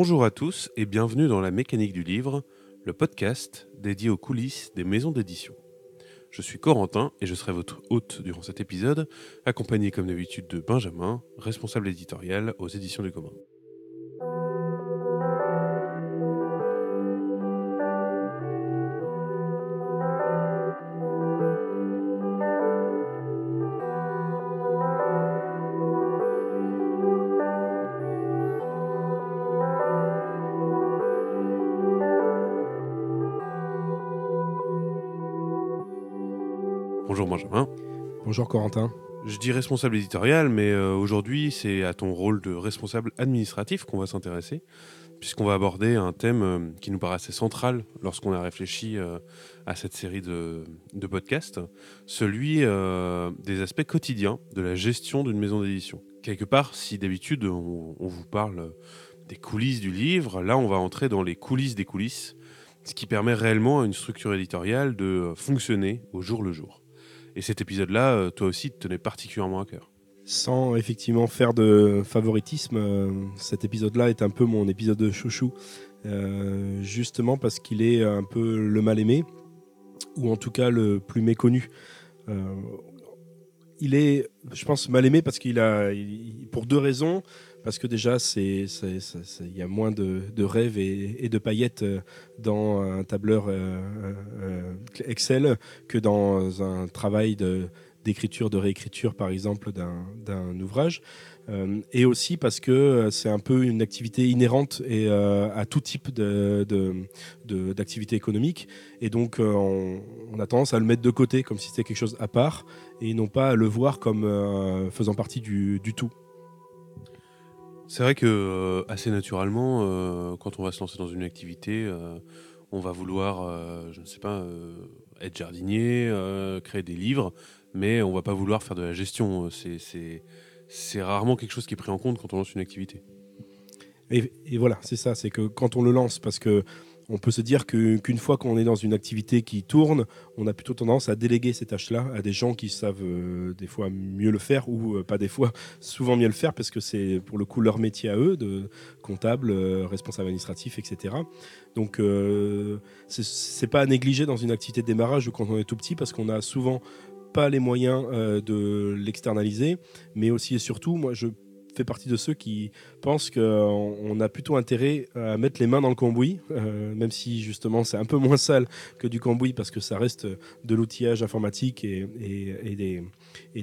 Bonjour à tous et bienvenue dans La Mécanique du Livre, le podcast dédié aux coulisses des maisons d'édition. Je suis Corentin et je serai votre hôte durant cet épisode, accompagné comme d'habitude de Benjamin, responsable éditorial aux éditions du commun. Bonjour Corentin. Je dis responsable éditorial, mais euh, aujourd'hui c'est à ton rôle de responsable administratif qu'on va s'intéresser, puisqu'on va aborder un thème euh, qui nous assez central lorsqu'on a réfléchi euh, à cette série de, podcasts, celui des aspects quotidiens de la gestion d'une maison d'édition. Quelque part, si d'habitude on vous parle des coulisses du livre, là on va entrer dans les coulisses des coulisses, ce qui permet réellement à une structure éditoriale de fonctionner au jour le jour. Et cet épisode-là, euh, toi aussi, te tenait particulièrement à cœur. Sans effectivement faire de favoritisme, euh, cet épisode-là est un peu mon épisode de chouchou, euh, justement parce qu'il est un peu le mal aimé, ou en tout cas le plus méconnu. il est, je pense, mal aimé parce qu'il a, pour deux raisons parce que déjà, il y a moins de, rêves et, de paillettes euh, dans un tableur euh, euh, Excel que dans un travail d'écriture, de réécriture, par exemple, d'un, ouvrage. et aussi parce que c'est un peu une activité inhérente et, à tout type d'activité économique. Et donc, on, a tendance à le mettre de côté, comme si c'était quelque chose à part, et non pas à le voir comme faisant partie du tout. C'est vrai que euh, assez naturellement, euh, quand on va se lancer dans une activité, euh, on va vouloir, je ne sais pas, être jardinier, créer des livres, mais on va pas vouloir faire de la gestion. C'est rarement quelque chose qui est pris en compte quand on lance une activité. Et, et voilà, c'est ça, c'est que quand on le lance, parce que on peut se dire qu'une fois qu'on est dans une activité qui tourne, on a plutôt tendance à déléguer ces tâches-là à des gens qui savent euh, des fois mieux le faire ou euh, pas des fois souvent mieux le faire parce que c'est pour le coup leur métier à eux, de comptable, euh, responsable administratif, etc. Donc c'est pas à négliger dans une activité de démarrage quand on est tout petit parce qu'on a souvent pas les moyens de l'externaliser, mais aussi et surtout, moi je fait partie de ceux qui pensent qu'on a plutôt intérêt à mettre les mains dans le cambouis, euh, même si justement c'est un peu moins sale que du cambouis parce que ça reste de l'outillage informatique et,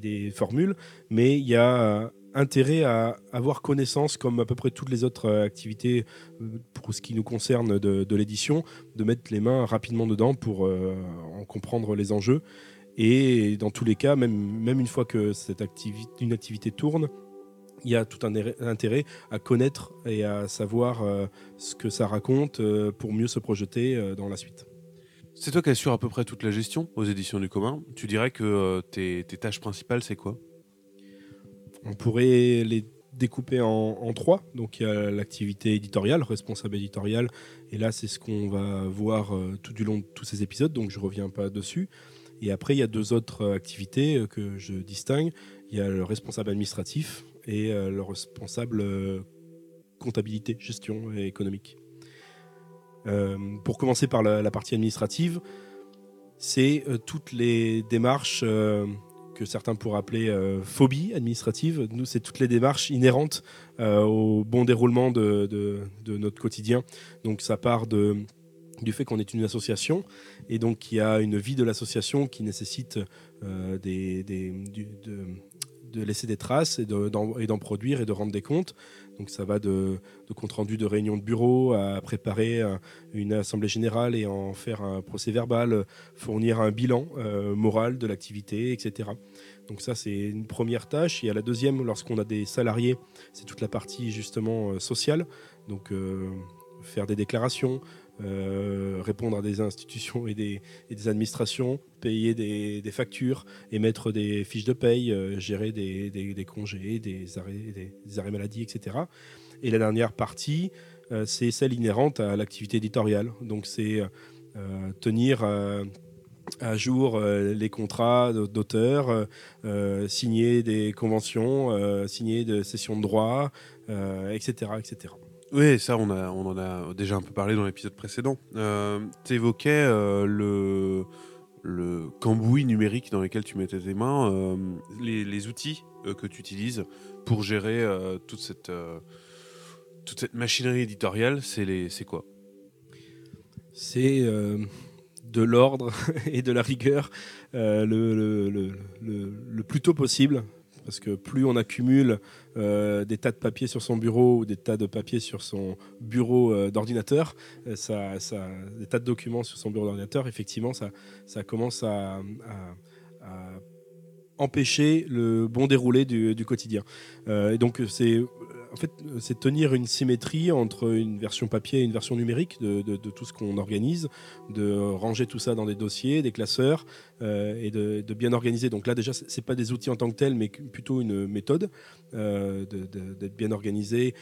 des, formules. Mais il y a intérêt à avoir connaissance, comme à peu près toutes les autres activités euh, pour ce qui nous concerne de, l'édition, de mettre les mains rapidement dedans pour euh, en comprendre les enjeux. Et dans tous les cas, même, même une fois que cette activité, une activité tourne, il y a tout un intérêt à connaître et à savoir euh, ce que ça raconte euh, pour mieux se projeter euh, dans la suite. C'est toi qui assures à peu près toute la gestion aux éditions du commun. Tu dirais que tes, tâches principales, c'est quoi? On pourrait les découper en, trois. Donc il y a l'activité éditoriale, responsable éditorial, et là c'est ce qu'on va voir tout du long de tous ces épisodes, donc je reviens pas dessus. Et après il y a deux autres activités que je distingue. Il y a le responsable administratif, et euh, le responsable euh, comptabilité, gestion et économique. Euh, pour commencer par la, partie administrative, c'est toutes les démarches que certains pourraient appeler phobie administrative. Nous, c'est toutes les démarches inhérentes au bon déroulement de, notre quotidien. Donc, ça part du fait qu'on est une association et donc il y a une vie de l'association qui nécessite des, des, de, de laisser des traces et d'en produire et de rendre des comptes. Donc ça va de, compte rendu de réunion de bureau à préparer une assemblée générale et en faire un procès verbal, fournir un bilan euh, moral de l'activité, etc. Donc ça c'est une première tâche. Et à la deuxième, lorsqu'on a des salariés, c'est toute la partie justement euh, sociale. Donc euh, faire des déclarations, euh, répondre à des institutions et des, administrations, payer des, factures, émettre des fiches de paye, euh, gérer des, congés, des arrêts, des, maladie, etc. Et la dernière partie, euh, c'est celle inhérente à l'activité éditoriale. Donc c'est tenir à jour les contrats d'auteur, signer des conventions, signer des sessions de droit, etc., etc. Oui, ça, on, a, on en a déjà un peu parlé dans l'épisode précédent. tu évoquais le, le cambouis numérique dans lequel tu mettais tes mains, les, outils que tu utilises pour gérer toute, cette, toute cette machinerie éditoriale, c'est quoi? C'est de l'ordre et de la rigueur le, le, le, plus tôt possible parce que plus on accumule euh, des tas de papiers sur son bureau ou des tas de papiers sur son bureau euh, d'ordinateur, euh, ça, ça, des tas de documents sur son bureau d'ordinateur, effectivement, ça, ça commence à, empêcher le bon déroulé du, du quotidien. et donc c'est en fait, c'est tenir une symétrie entre une version papier et une version numérique de, tout ce qu'on organise, de ranger tout ça dans des dossiers, des classeurs euh, et de, bien organiser. Donc là, déjà, c'est pas des outils en tant que tels, mais plutôt une méthode euh, d'être bien organisé.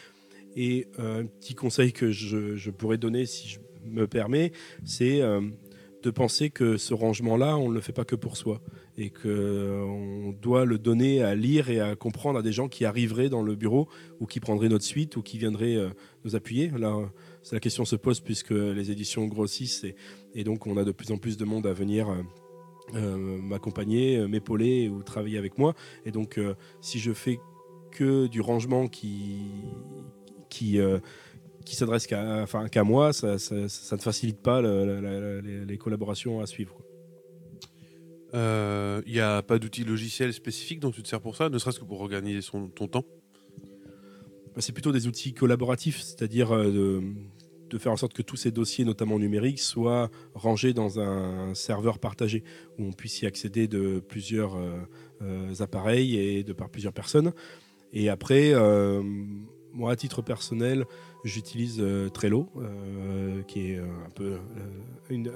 Et euh, un petit conseil que je, je, pourrais donner, si je me permets, c'est de penser que ce rangement-là, on ne le fait pas que pour soi et qu'on doit le donner à lire et à comprendre à des gens qui arriveraient dans le bureau ou qui prendraient notre suite ou qui viendraient euh, nous appuyer. Là, la question se pose puisque les éditions grossissent et, donc on a de plus en plus de monde à venir. Euh, euh, m'accompagner, m'épauler ou travailler avec moi. Et donc, si je fais que du rangement qui, qui, s'adresse qu'à enfin, moi, ça, ne facilite pas les, collaborations à suivre. Il euh, n'y a pas d'outil logiciel spécifique dont tu te sers pour ça, ne serait-ce que pour organiser ton temps bah, C'est plutôt des outils collaboratifs, c'est-à-dire euh, de, faire en sorte que tous ces dossiers, notamment numériques, soient rangés dans un serveur partagé, où on puisse y accéder de plusieurs euh, appareils et de par plusieurs personnes. Et après, moi, à titre personnel, j'utilise euh, Trello, euh, qui est euh, un peu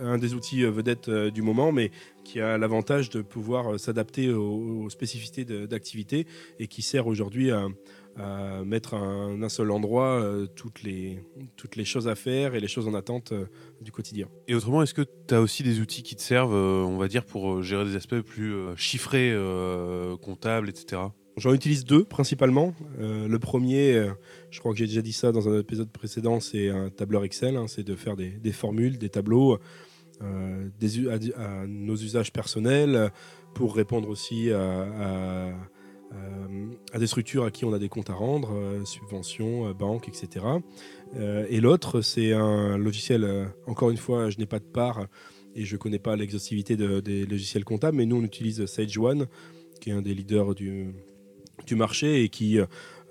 un des outils vedettes du moment, mais qui a l'avantage de pouvoir s'adapter aux, spécificités d'activité et qui sert aujourd'hui à, mettre à un, seul endroit toutes, les, toutes les choses à faire et les choses en attente du quotidien. Et autrement, est-ce que tu as aussi des outils qui te servent, on va dire, pour gérer des aspects plus chiffrés, comptables, etc. J'en utilise deux principalement. Euh, le premier, euh, je crois que j'ai déjà dit ça dans un épisode précédent, c'est un tableur Excel. Hein, c'est de faire des, formules, des tableaux euh, à, nos usages personnels pour répondre aussi à, des structures à qui on a des comptes à rendre, subventions, banques, etc. et l'autre, c'est un logiciel, encore une fois, je n'ai pas de part et je ne connais pas l'exhaustivité des logiciels comptables, mais nous on utilise Sage One, qui est un des leaders du, du marché et qui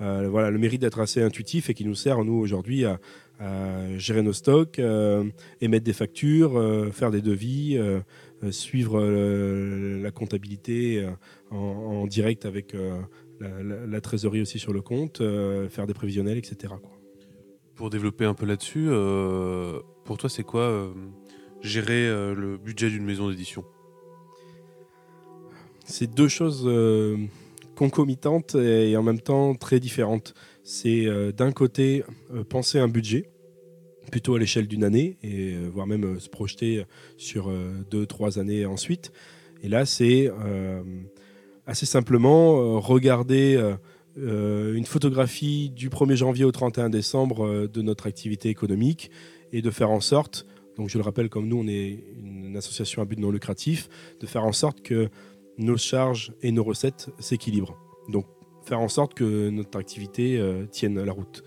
euh, voilà, le mérite d'être assez intuitif et qui nous sert, nous, aujourd'hui, à, gérer nos stocks, euh, émettre des factures, euh, faire des devis, suivre la comptabilité en, direct avec la, trésorerie aussi sur le compte, faire des prévisionnels, etc. Pour développer un peu là-dessus, pour toi, c'est quoi gérer le budget d'une maison d'édition? C'est deux choses concomitantes et en même temps très différentes. C'est euh, d'un côté euh, penser un budget, plutôt à l'échelle d'une année, et euh, voire même se projeter sur deux, trois années ensuite. Et là, c'est assez simplement regarder une photographie du 1er janvier au 31 décembre de notre activité économique et de faire en sorte, donc je le rappelle comme nous on est une association à but non lucratif, de faire en sorte que nos charges et nos recettes s'équilibrent. Donc faire en sorte que notre activité euh, tienne la route.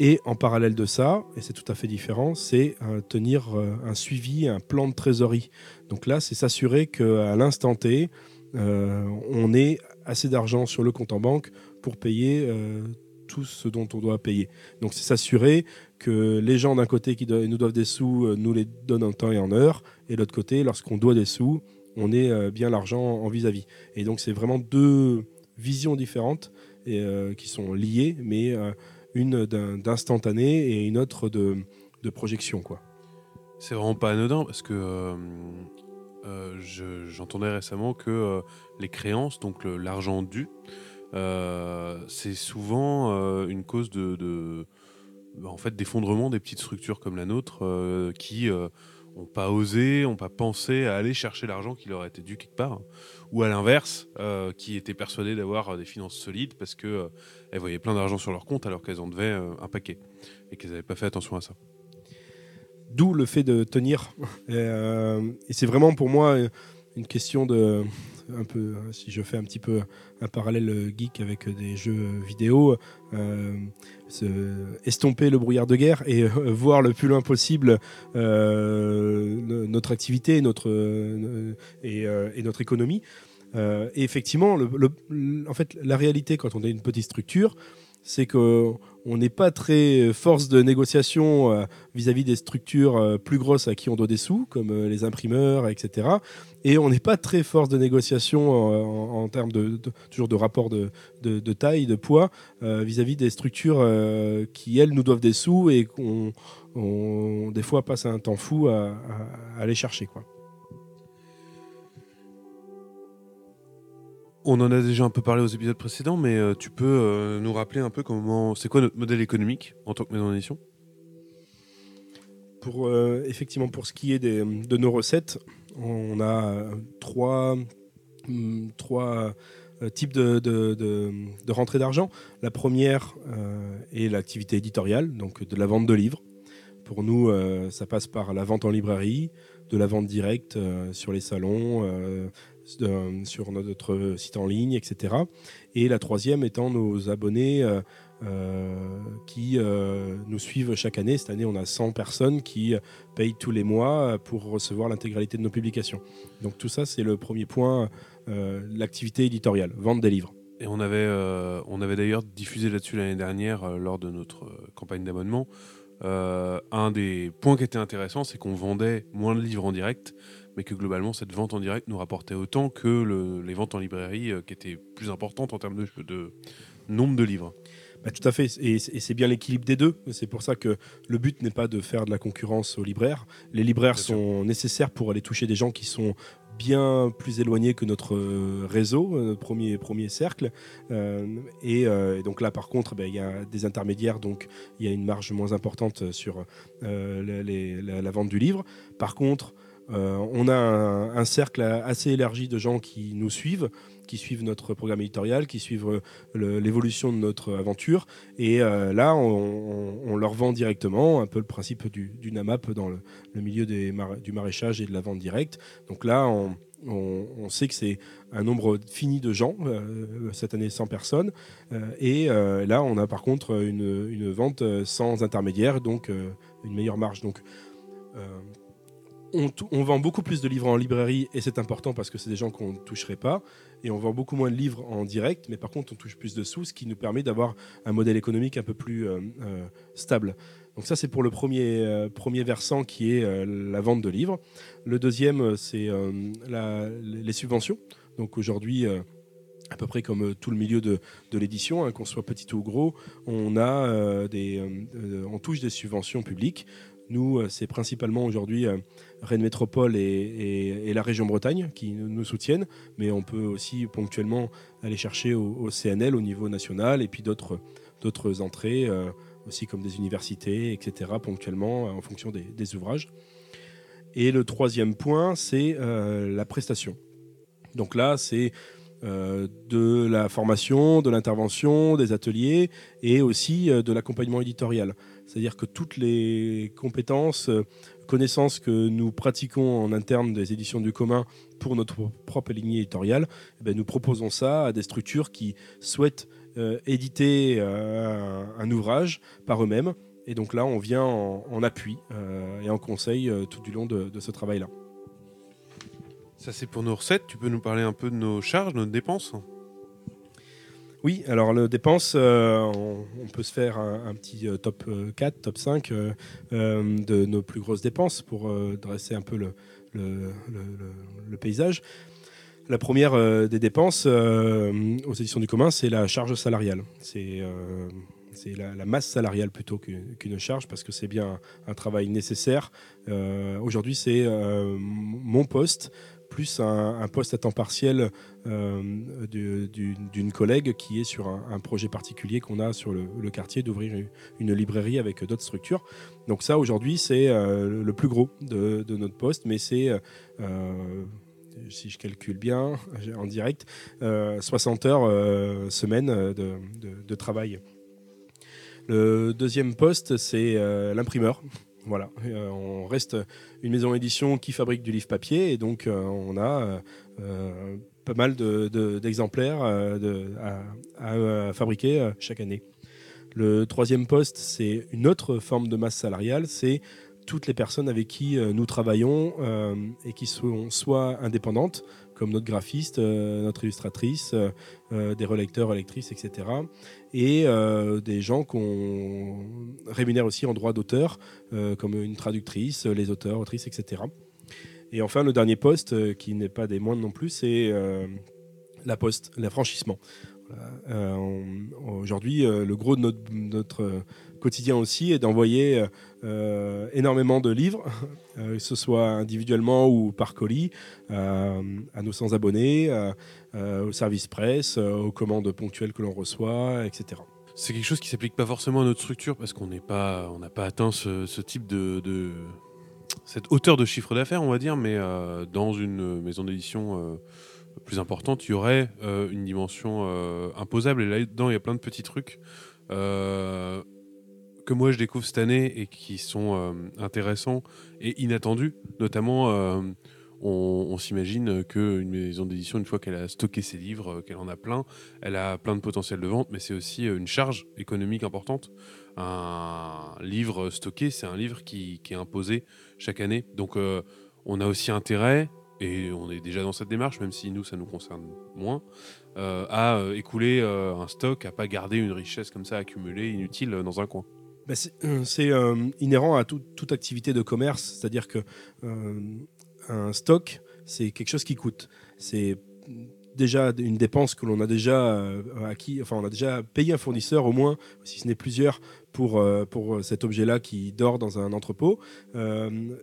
Et en parallèle de ça, et c'est tout à fait différent, c'est euh, tenir euh, un suivi, un plan de trésorerie. Donc là, c'est s'assurer qu'à l'instant T, on ait assez d'argent sur le compte en banque pour payer tout ce dont on doit payer. Donc c'est s'assurer que les gens d'un côté qui nous doivent des sous nous les donnent en temps et en heure, et de l'autre côté, lorsqu'on doit des sous, on ait euh, bien l'argent en vis-à-vis. Et donc c'est vraiment deux visions différentes et, euh, qui sont liées, mais euh, une d'instantané et une autre de, projection. quoi. C'est vraiment pas anodin parce que j'entendais récemment que les créances, donc l'argent dû, c'est souvent une cause de, bah, en fait d'effondrement des petites structures comme la nôtre qui n'ont pas osé, n'ont pas pensé à aller chercher l'argent qui leur était dû quelque part, ou à l'inverse, euh, qui étaient persuadées d'avoir des finances solides parce qu'elles voyaient plein d'argent sur leur compte alors qu'elles en devaient un paquet et qu'elles n'avaient pas fait attention à ça. D'où le fait de tenir. et c'est vraiment pour moi une question de un peu, hein, si je fais un petit peu un parallèle geek avec des jeux vidéo, euh, estomper le brouillard de guerre et euh, voir le plus loin possible euh, notre activité notre, et, notre économie. et effectivement, en fait, la réalité quand on est une petite structure, c'est qu'on n'est pas très force de négociation euh, vis-à-vis des structures euh, plus grosses à qui on doit des sous, comme euh, les imprimeurs, etc. Et on n'est pas très force de négociation en, termes de, rapport de, taille, de poids, vis-à-vis des structures qui, elles, nous doivent des sous et qu'on des fois passe un temps fou à, à chercher. Quoi. On en a déjà un peu parlé aux épisodes précédents, mais euh, tu peux euh, nous rappeler un peu comment, c'est quoi notre modèle économique en tant que maison d'édition? Pour euh, effectivement pour ce qui est de nos recettes, on a trois, mm, trois types de, de, rentrée d'argent. La première est l'activité éditoriale, donc de la vente de livres. Pour nous, ça passe par la vente en librairie, de la vente directe sur les salons, sur notre site en ligne, etc. Et la troisième étant nos abonnés euh, euh, qui euh, nous suivent chaque année. Cette année, on a 100 personnes qui payent tous les mois pour recevoir l'intégralité de nos publications. Donc tout ça, c'est le premier point, l'activité éditoriale, vente des livres. Et on avait, on avait d'ailleurs diffusé là-dessus l'année dernière lors de notre campagne d'abonnement. un des points qui était intéressant, c'est qu'on vendait moins de livres en direct, mais que globalement, cette vente en direct nous rapportait autant que les ventes en librairie, euh, qui étaient plus importantes en termes de, nombre de livres. Bah, tout à fait, et, c'est bien l'équilibre des deux. C'est pour ça que le but n'est pas de faire de la concurrence aux libraires. Les libraires sont nécessaires pour aller toucher des gens qui sont bien plus éloignés que notre euh, réseau, notre euh, premier, premier cercle. et, donc là, par contre, bah, il y a des intermédiaires, donc il y a une marge moins importante sur la, vente du livre. Par contre, euh, on a un, cercle assez élargi de gens qui nous suivent, qui suivent notre programme éditorial, qui suivent euh, l'évolution de notre aventure. Et euh, là, on, leur vend directement, un peu le principe du, NAMAP dans le, milieu du maraîchage et de la vente directe. Donc là, on, sait que c'est un nombre fini de gens, cette année 100 personnes. et là, on a par contre une, une vente sans intermédiaire, donc une meilleure marge. Donc, on, vend beaucoup plus de livres en librairie et c'est important parce que c'est des gens qu'on ne toucherait pas. Et on vend beaucoup moins de livres en direct, mais par contre on touche plus de sous, ce qui nous permet d'avoir un modèle économique un peu plus euh, euh, stable. Donc ça c'est pour le premier, euh, versant qui est la vente de livres. Le deuxième c'est les subventions. Donc aujourd'hui à peu près comme tout le milieu de, l'édition, hein, qu'on soit petit ou gros, on touche des subventions publiques. Nous, c'est principalement aujourd'hui Rennes Métropole et, la région Bretagne qui nous soutiennent, mais on peut aussi ponctuellement aller chercher au, CNL au niveau national et puis d'autres entrées, euh, aussi comme des universités, etc., ponctuellement en fonction des, ouvrages. Et le troisième point, c'est euh, la prestation. Donc là, c'est euh, de la formation, de l'intervention, des ateliers et aussi de l'accompagnement éditorial. C'est-à-dire que toutes les compétences connaissances que nous pratiquons en interne des éditions du commun pour notre propre lignée éditoriale, eh ben, nous proposons ça à des structures qui souhaitent euh, éditer euh, un ouvrage par eux-mêmes. Et donc là, on vient en, appui euh, et en conseil tout du long de, de ce travail-là. Ça, c'est pour nos recettes. Tu peux nous parler un peu de nos charges, de nos dépenses? Oui, alors le dépense, euh, on, peut se faire un, petit euh, top 4, euh, top 5 de nos plus grosses dépenses pour dresser un peu le, paysage. La première des dépenses aux éditions du commun, c'est la charge salariale. C'est la, masse salariale plutôt qu'une charge parce que c'est bien un, travail nécessaire. Aujourd'hui, c'est mon poste un, poste à temps partiel d'une collègue qui est sur un, projet particulier qu'on a sur le, quartier d'ouvrir une, librairie avec d'autres structures. Donc ça, aujourd'hui, c'est le plus gros de, notre poste, mais c'est si je calcule bien, en direct, 60 euh, heures euh, semaine euh, de, travail. Le deuxième poste, c'est l'imprimeur. Voilà, on reste une maison d'édition qui fabrique du livre papier et donc on a pas mal d'exemplaires à, fabriquer chaque année. Le troisième poste, c'est une autre forme de masse salariale, c'est toutes les personnes avec qui euh, nous travaillons euh, et qui sont soit indépendantes, comme notre graphiste, euh, notre illustratrice, des relecteurs, relectrices, etc. Et des gens qu'on rémunère aussi en droit d'auteur, comme une traductrice, les auteurs, autrices, etc. Et enfin, le dernier poste, qui n'est pas des moindres non plus, c'est la poste, l'affranchissement. Aujourd'hui, le gros de notre, notre quotidien aussi est d'envoyer euh, énormément de livres, euh, que ce soit individuellement ou par colis, euh, à nos sans-abonnés, au service presse, aux commandes ponctuelles que l'on reçoit, etc. C'est quelque chose qui s'applique pas forcément à notre structure parce qu'on n'a pas atteint ce, type de, cette hauteur de chiffre d'affaires, on va dire, mais dans une maison d'édition plus importante, il y aurait une dimension imposable. Et là-dedans, il y a plein de petits trucs que moi je découvre cette année et qui sont euh, intéressants et inattendus. Notamment, euh, on, s'imagine qu'une maison d'édition, une fois qu'elle a stocké ses livres, euh, qu'elle en a plein, elle a plein de potentiel de vente, mais c'est aussi une charge économique importante. Un livre stocké, c'est un livre qui, est imposé chaque année. Donc on a aussi intérêt, et on est déjà dans cette démarche, même si nous, ça nous concerne moins, à écouler un stock, à pas garder une richesse comme ça accumulée, inutile, dans un coin. Bah, c'est euh, euh, inhérent à toute activité de commerce, c'est-à-dire que euh, un stock, c'est quelque chose qui coûte. C'est déjà une dépense que l'on a déjà acquis, enfin on a déjà payé un fournisseur au moins, si ce n'est plusieurs, pour, pour cet objet-là qui dort dans un entrepôt.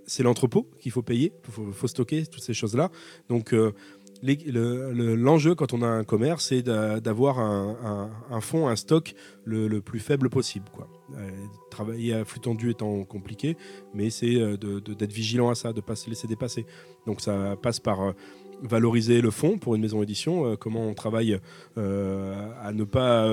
c'est l'entrepôt qu'il faut payer, il faut, stocker toutes ces choses-là. Donc l'enjeu quand on a un commerce, c'est d'avoir un, fonds, un stock le, plus faible possible. Quoi. Euh, travailler à flux tendu étant compliqué, mais c'est euh, d'être vigilant à ça, de ne pas se laisser dépasser. Donc ça passe par euh, valoriser le fond pour une maison d'édition, comment on travaille à ne pas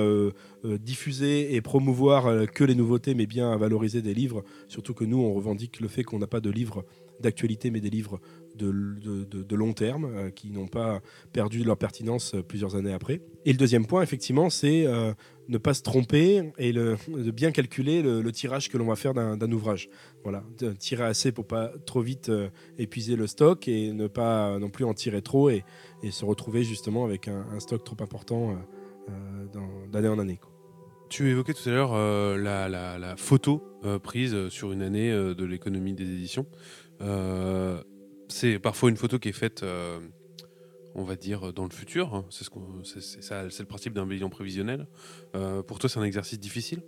diffuser et promouvoir que les nouveautés, mais bien à valoriser des livres, surtout que nous, on revendique le fait qu'on n'a pas de livres d'actualité, mais des livres de, long terme, euh, qui n'ont pas perdu leur pertinence euh, plusieurs années après. Et le deuxième point, effectivement, c'est euh, ne pas se tromper et de bien calculer le, tirage que l'on va faire d'un ouvrage. Voilà, tirer assez pour pas trop vite épuiser le stock et ne pas non plus en tirer trop et, se retrouver justement avec un, stock trop important d'année en année. Tu évoquais tout à l'heure la, photo prise sur une année de l'économie des éditions. C'est parfois une photo qui est faite, euh, on va dire, dans le futur. Hein. C'est ce le principe d'un bilan prévisionnel. Euh, pour toi, c'est un exercice difficile?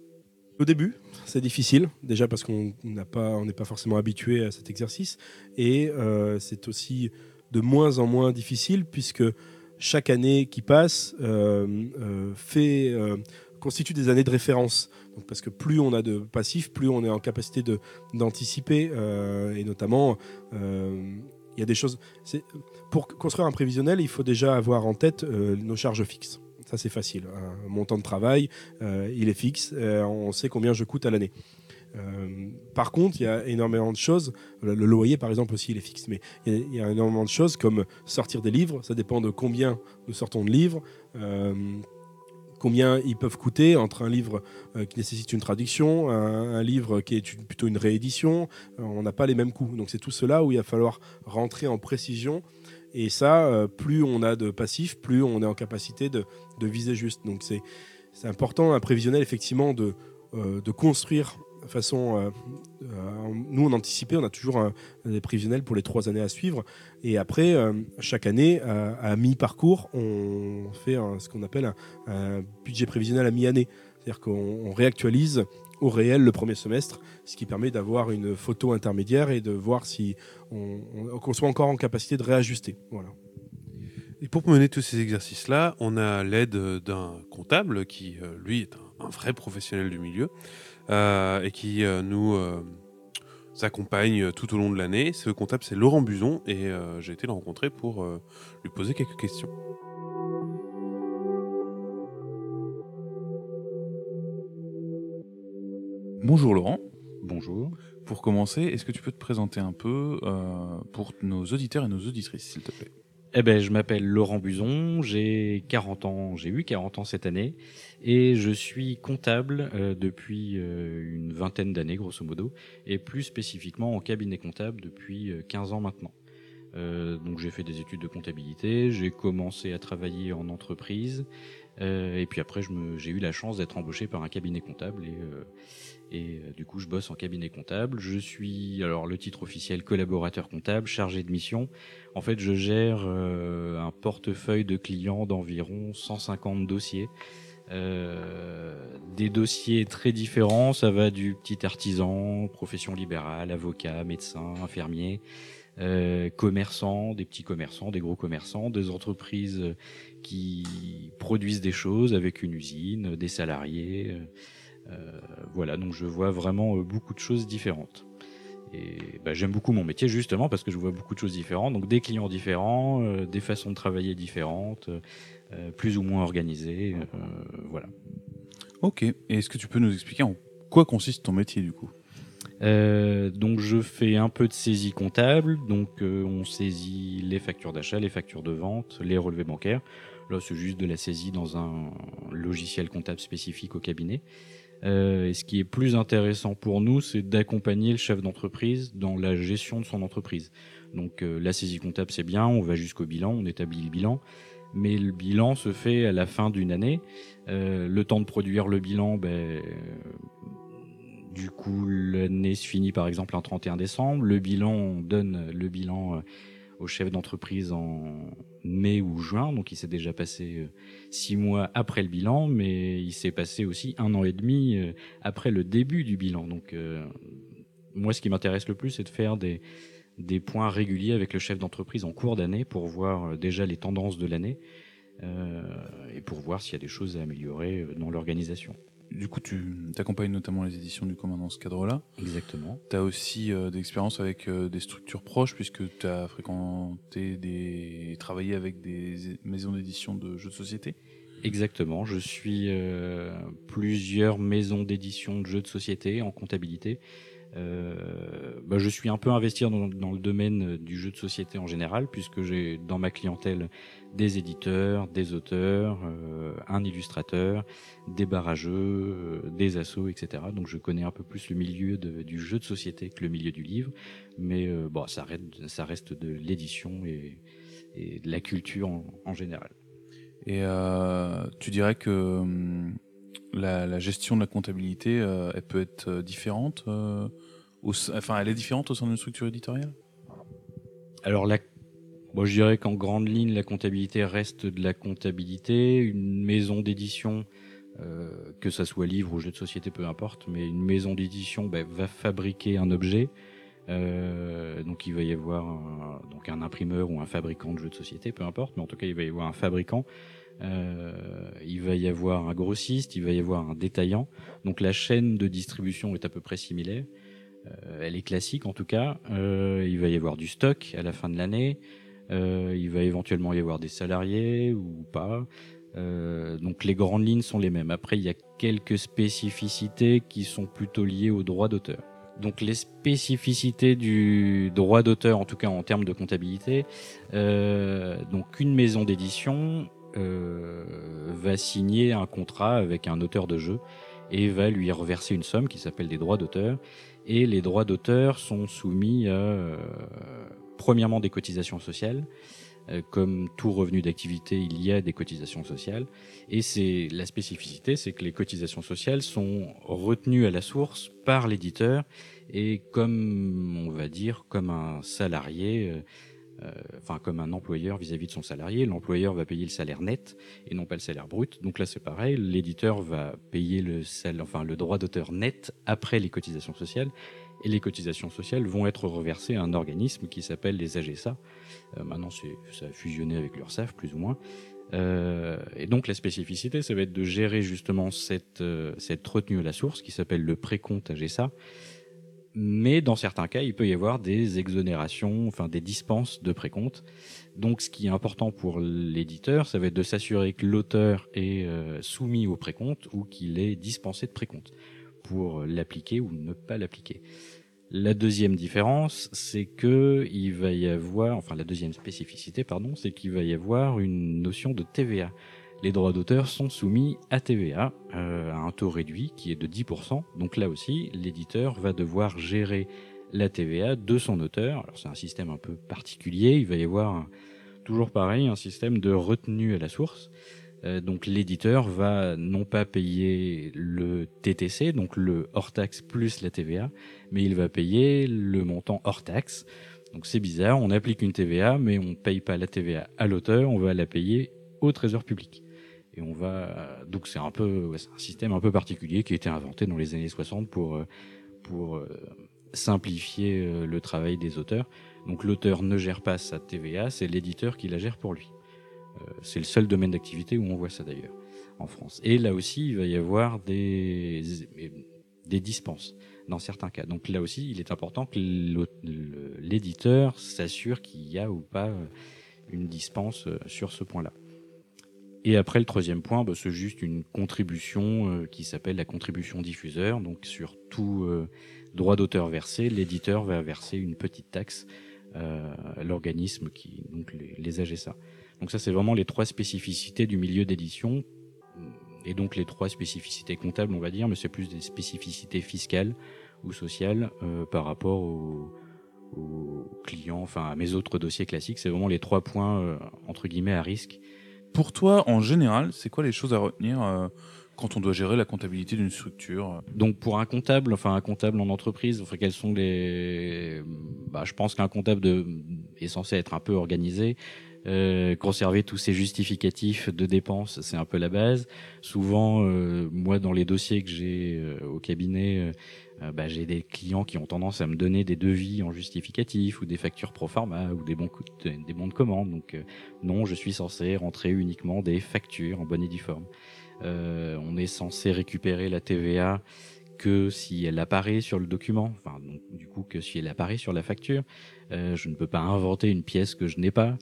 Au début, c'est difficile. Déjà parce qu'on n'est pas, pas forcément habitué à cet exercice. Et euh, c'est aussi de moins en moins difficile puisque chaque année qui passe fait constitue des années de référence. parce que plus on a de passifs, plus on est en capacité d'anticiper, et notamment il y a des choses. Pour construire un prévisionnel, il faut déjà avoir en tête euh, nos charges fixes. Ça, c'est facile. Un montant de travail, euh, il est fixe. Euh, on sait combien je coûte à l'année. par contre, il y a énormément de choses. Le, loyer, par exemple, aussi, il est fixe. Mais il y, a, énormément de choses comme sortir des livres. Ça dépend de combien nous sortons de livres combien ils peuvent coûter entre un livre euh, qui nécessite une traduction, un, livre qui est plutôt une réédition. Euh, on n'a pas les mêmes coûts. Donc c'est tout cela où il va falloir rentrer en précision. Et ça, euh, plus on a de passifs, plus on est en capacité de, viser juste. Donc c'est important, un prévisionnel, effectivement, de, de construire façon, euh, euh, nous on anticipait, on a toujours des prévisionnels pour les trois années à suivre. Et après, euh, chaque année, à, mi-parcours, on fait ce qu'on appelle un, budget prévisionnel à mi-année. C'est-à-dire qu'on réactualise au réel le premier semestre, ce qui permet d'avoir une photo intermédiaire et de voir si on, soit encore en capacité de réajuster. Voilà. Et pour mener tous ces exercices-là, on a l'aide d'un comptable qui, lui, est un, vrai professionnel du milieu et qui euh, nous accompagne tout au long de l'année. Ce comptable, c'est Laurent Buzon et j'ai été le rencontrer pour lui poser quelques questions. Bonjour Laurent. Bonjour. Pour commencer, est-ce que tu peux te présenter un peu euh, pour nos auditeurs et nos auditrices, s'il te plaît? Eh ben, je m'appelle Laurent Buzon, j'ai 40 ans, j'ai eu 40 ans cette année, et je suis comptable euh, depuis euh, une vingtaine d'années, grosso modo, et plus spécifiquement en cabinet comptable depuis 15 ans maintenant. donc j'ai fait des études de comptabilité, j'ai commencé à travailler en entreprise, et puis après j'ai eu la chance d'être embauché par un cabinet comptable et et euh, du coup, je bosse en cabinet comptable. Je suis, alors le titre officiel, collaborateur comptable, chargé de mission. En fait, je gère euh, un portefeuille de clients d'environ 150 dossiers. Euh, des dossiers très différents, ça va du petit artisan, profession libérale, avocat, médecin, infirmier, euh, commerçants, des petits commerçants, des gros commerçants, des entreprises qui produisent des choses avec une usine, des salariés. Euh, voilà, donc je vois vraiment euh, beaucoup de choses différentes. Et bah, j'aime beaucoup mon métier justement parce que je vois beaucoup de choses différentes, donc des clients différents, euh, des façons de travailler différentes, plus ou moins organisées, voilà. Ok, et est-ce que tu peux nous expliquer en quoi consiste ton métier du coup? Donc je fais un peu de saisie comptable, donc on saisit les factures d'achat, les factures de vente, les relevés bancaires. Là c'est juste de la saisie dans un logiciel comptable spécifique au cabinet. Euh, et ce qui est plus intéressant pour nous, c'est d'accompagner le chef d'entreprise dans la gestion de son entreprise. Donc euh, la saisie comptable, c'est bien, on va jusqu'au bilan, on établit le bilan, mais le bilan se fait à la fin d'une année. Euh, le temps de produire le bilan, ben, du coup, l'année se finit par exemple un 31 décembre. Le bilan, on donne le bilan au chef d'entreprise en mai ou juin, donc il s'est déjà passé euh, six mois après le bilan, mais il s'est passé aussi un an et demi euh, après le début du bilan. Donc euh, moi, ce qui m'intéresse le plus, c'est de faire des points réguliers avec le chef d'entreprise en cours d'année pour voir déjà les tendances de l'année et pour voir s'il y a des choses à améliorer dans l'organisation. Du coup, tu accompagnes notamment les éditions du commun dans ce cadre-là. Exactement. Tu as aussi euh, des expériences avec euh, des structures proches, puisque tu as fréquenté des. travaillé avec des maisons d'édition de jeux de société. Exactement. Je suis euh, plusieurs maisons d'édition de jeux de société en comptabilité. Bah, je suis un peu investi dans, le domaine du jeu de société en général, puisque j'ai dans ma clientèle des éditeurs, des auteurs, euh, un illustrateur, des barrageux, euh, des assos, etc. Donc je connais un peu plus le milieu du jeu de société que le milieu du livre, mais euh, ça, reste, de l'édition et, de la culture en, général. Et tu dirais que hum, la, gestion de la comptabilité, elle peut être différente Enfin, elle est différente au sein d'une structure éditoriale? Alors la je dirais qu'en grande ligne, la comptabilité reste de la comptabilité. Une maison d'édition, euh, que ça soit livre ou jeu de société, peu importe, mais une maison d'édition ben, va fabriquer un objet. Euh, donc il va y avoir un, donc un imprimeur ou un fabricant de jeux de société, peu importe, mais en tout cas il va y avoir un fabricant. Euh, il va y avoir un grossiste, il va y avoir un détaillant. Donc la chaîne de distribution est à peu près similaire. Elle est classique en tout cas. il va y avoir du stock à la fin de l'année. Euh, il va éventuellement y avoir des salariés ou pas. Euh, donc les grandes lignes sont les mêmes. Après, il y a quelques spécificités qui sont plutôt liées au droit d'auteur. Donc les spécificités du droit d'auteur, en tout cas en termes de comptabilité, euh, donc une maison d'édition va signer un contrat avec un auteur de jeu et va lui reverser une somme qui s'appelle des droits d'auteur. Et les droits d'auteur sont soumis à premièrement des cotisations sociales. Euh, comme tout revenu d'activité, il y a des cotisations sociales. Et c'est la spécificité, c'est que les cotisations sociales sont retenues à la source par l'éditeur et comme on va dire comme un salarié, euh, euh, enfin comme un employeur vis-à-vis de son salarié. L'employeur va payer le salaire net et non pas le salaire brut. Donc là, c'est pareil. L'éditeur va payer le, enfin, le droit d'auteur net après les cotisations sociales. Et les cotisations sociales vont être reversées à un organisme qui s'appelle les AGSA. Euh, maintenant, ça a fusionné avec l'URSSAF, plus ou moins. Euh, et donc la spécificité, ça va être de gérer justement cette, cette retenue à la source qui s'appelle le précompte AGSA mais dans certains cas, il peut y avoir des exonérations, enfin des dispenses de précompte. Donc, ce qui est important pour l'éditeur, ça va être de s'assurer que l'auteur est euh, soumis au précompte ou qu'il est dispensé de précompte pour l'appliquer ou ne pas l'appliquer. La deuxième différence, c'est que il va y avoir, enfin la deuxième spécificité, pardon, c'est qu'il va y avoir une notion de TVA les droits d'auteur sont soumis à TVA, euh, à un taux réduit qui est de 10%. Donc là aussi, l'éditeur va devoir gérer la TVA de son auteur. Alors c'est un système un peu particulier, il va y avoir toujours pareil, un système de retenue à la source. Euh, donc l'éditeur va non pas payer le TTC, donc le hors taxe plus la TVA, mais il va payer le montant hors taxe. Donc c'est bizarre, on applique une TVA, mais on ne paye pas la TVA à l'auteur, on va la payer au trésor public. Et on va donc c'est un peu un système un peu particulier qui a été inventé dans les années 60 pour euh, pour euh, simplifier euh, le travail des auteurs. Donc l'auteur ne gère pas sa TVA, c'est l'éditeur qui la gère pour lui. c'est le seul domaine d'activité où on voit ça d'ailleurs en France. Et là aussi, il va y avoir des des dispenses dans certains cas. Donc là aussi, il est important que l'éditeur s'assure qu'il y a ou pas une dispense sur ce point-là. Et après, le troisième point, bah, c'est juste une contribution euh, qui s'appelle la contribution diffuseur. Donc, sur tout euh, droit d'auteur versé, l'éditeur va verser une petite taxe euh, à l'organisme qui donc les, les AGSA. Donc ça, c'est vraiment les trois spécificités du milieu d'édition. Et donc les trois spécificités comptables, on va dire, mais c'est plus des spécificités fiscales ou sociales par rapport aux, aux, clients, enfin à mes autres dossiers classiques. C'est vraiment les trois points entre guillemets à risque pour toi, en général, c'est quoi les choses à retenir euh, quand on doit gérer la comptabilité d'une structure? Donc pour un comptable, enfin un comptable en entreprise, enfin quels sont les bah, je pense qu'un comptable de... est censé être un peu organisé. Euh, conserver tous ces justificatifs de dépenses, c'est un peu la base. Souvent, euh, moi, dans les dossiers que j'ai euh, au cabinet, euh, bah, j'ai des clients qui ont tendance à me donner des devis en justificatif ou des factures pro forma ou des bons, des bons de commande. Donc euh, non, je suis censé rentrer uniquement des factures en bonne et due forme. Euh, on est censé récupérer la TVA que si elle apparaît sur le document, enfin donc, du coup que si elle apparaît sur la facture. Euh, je ne peux pas inventer une pièce que je n'ai pas.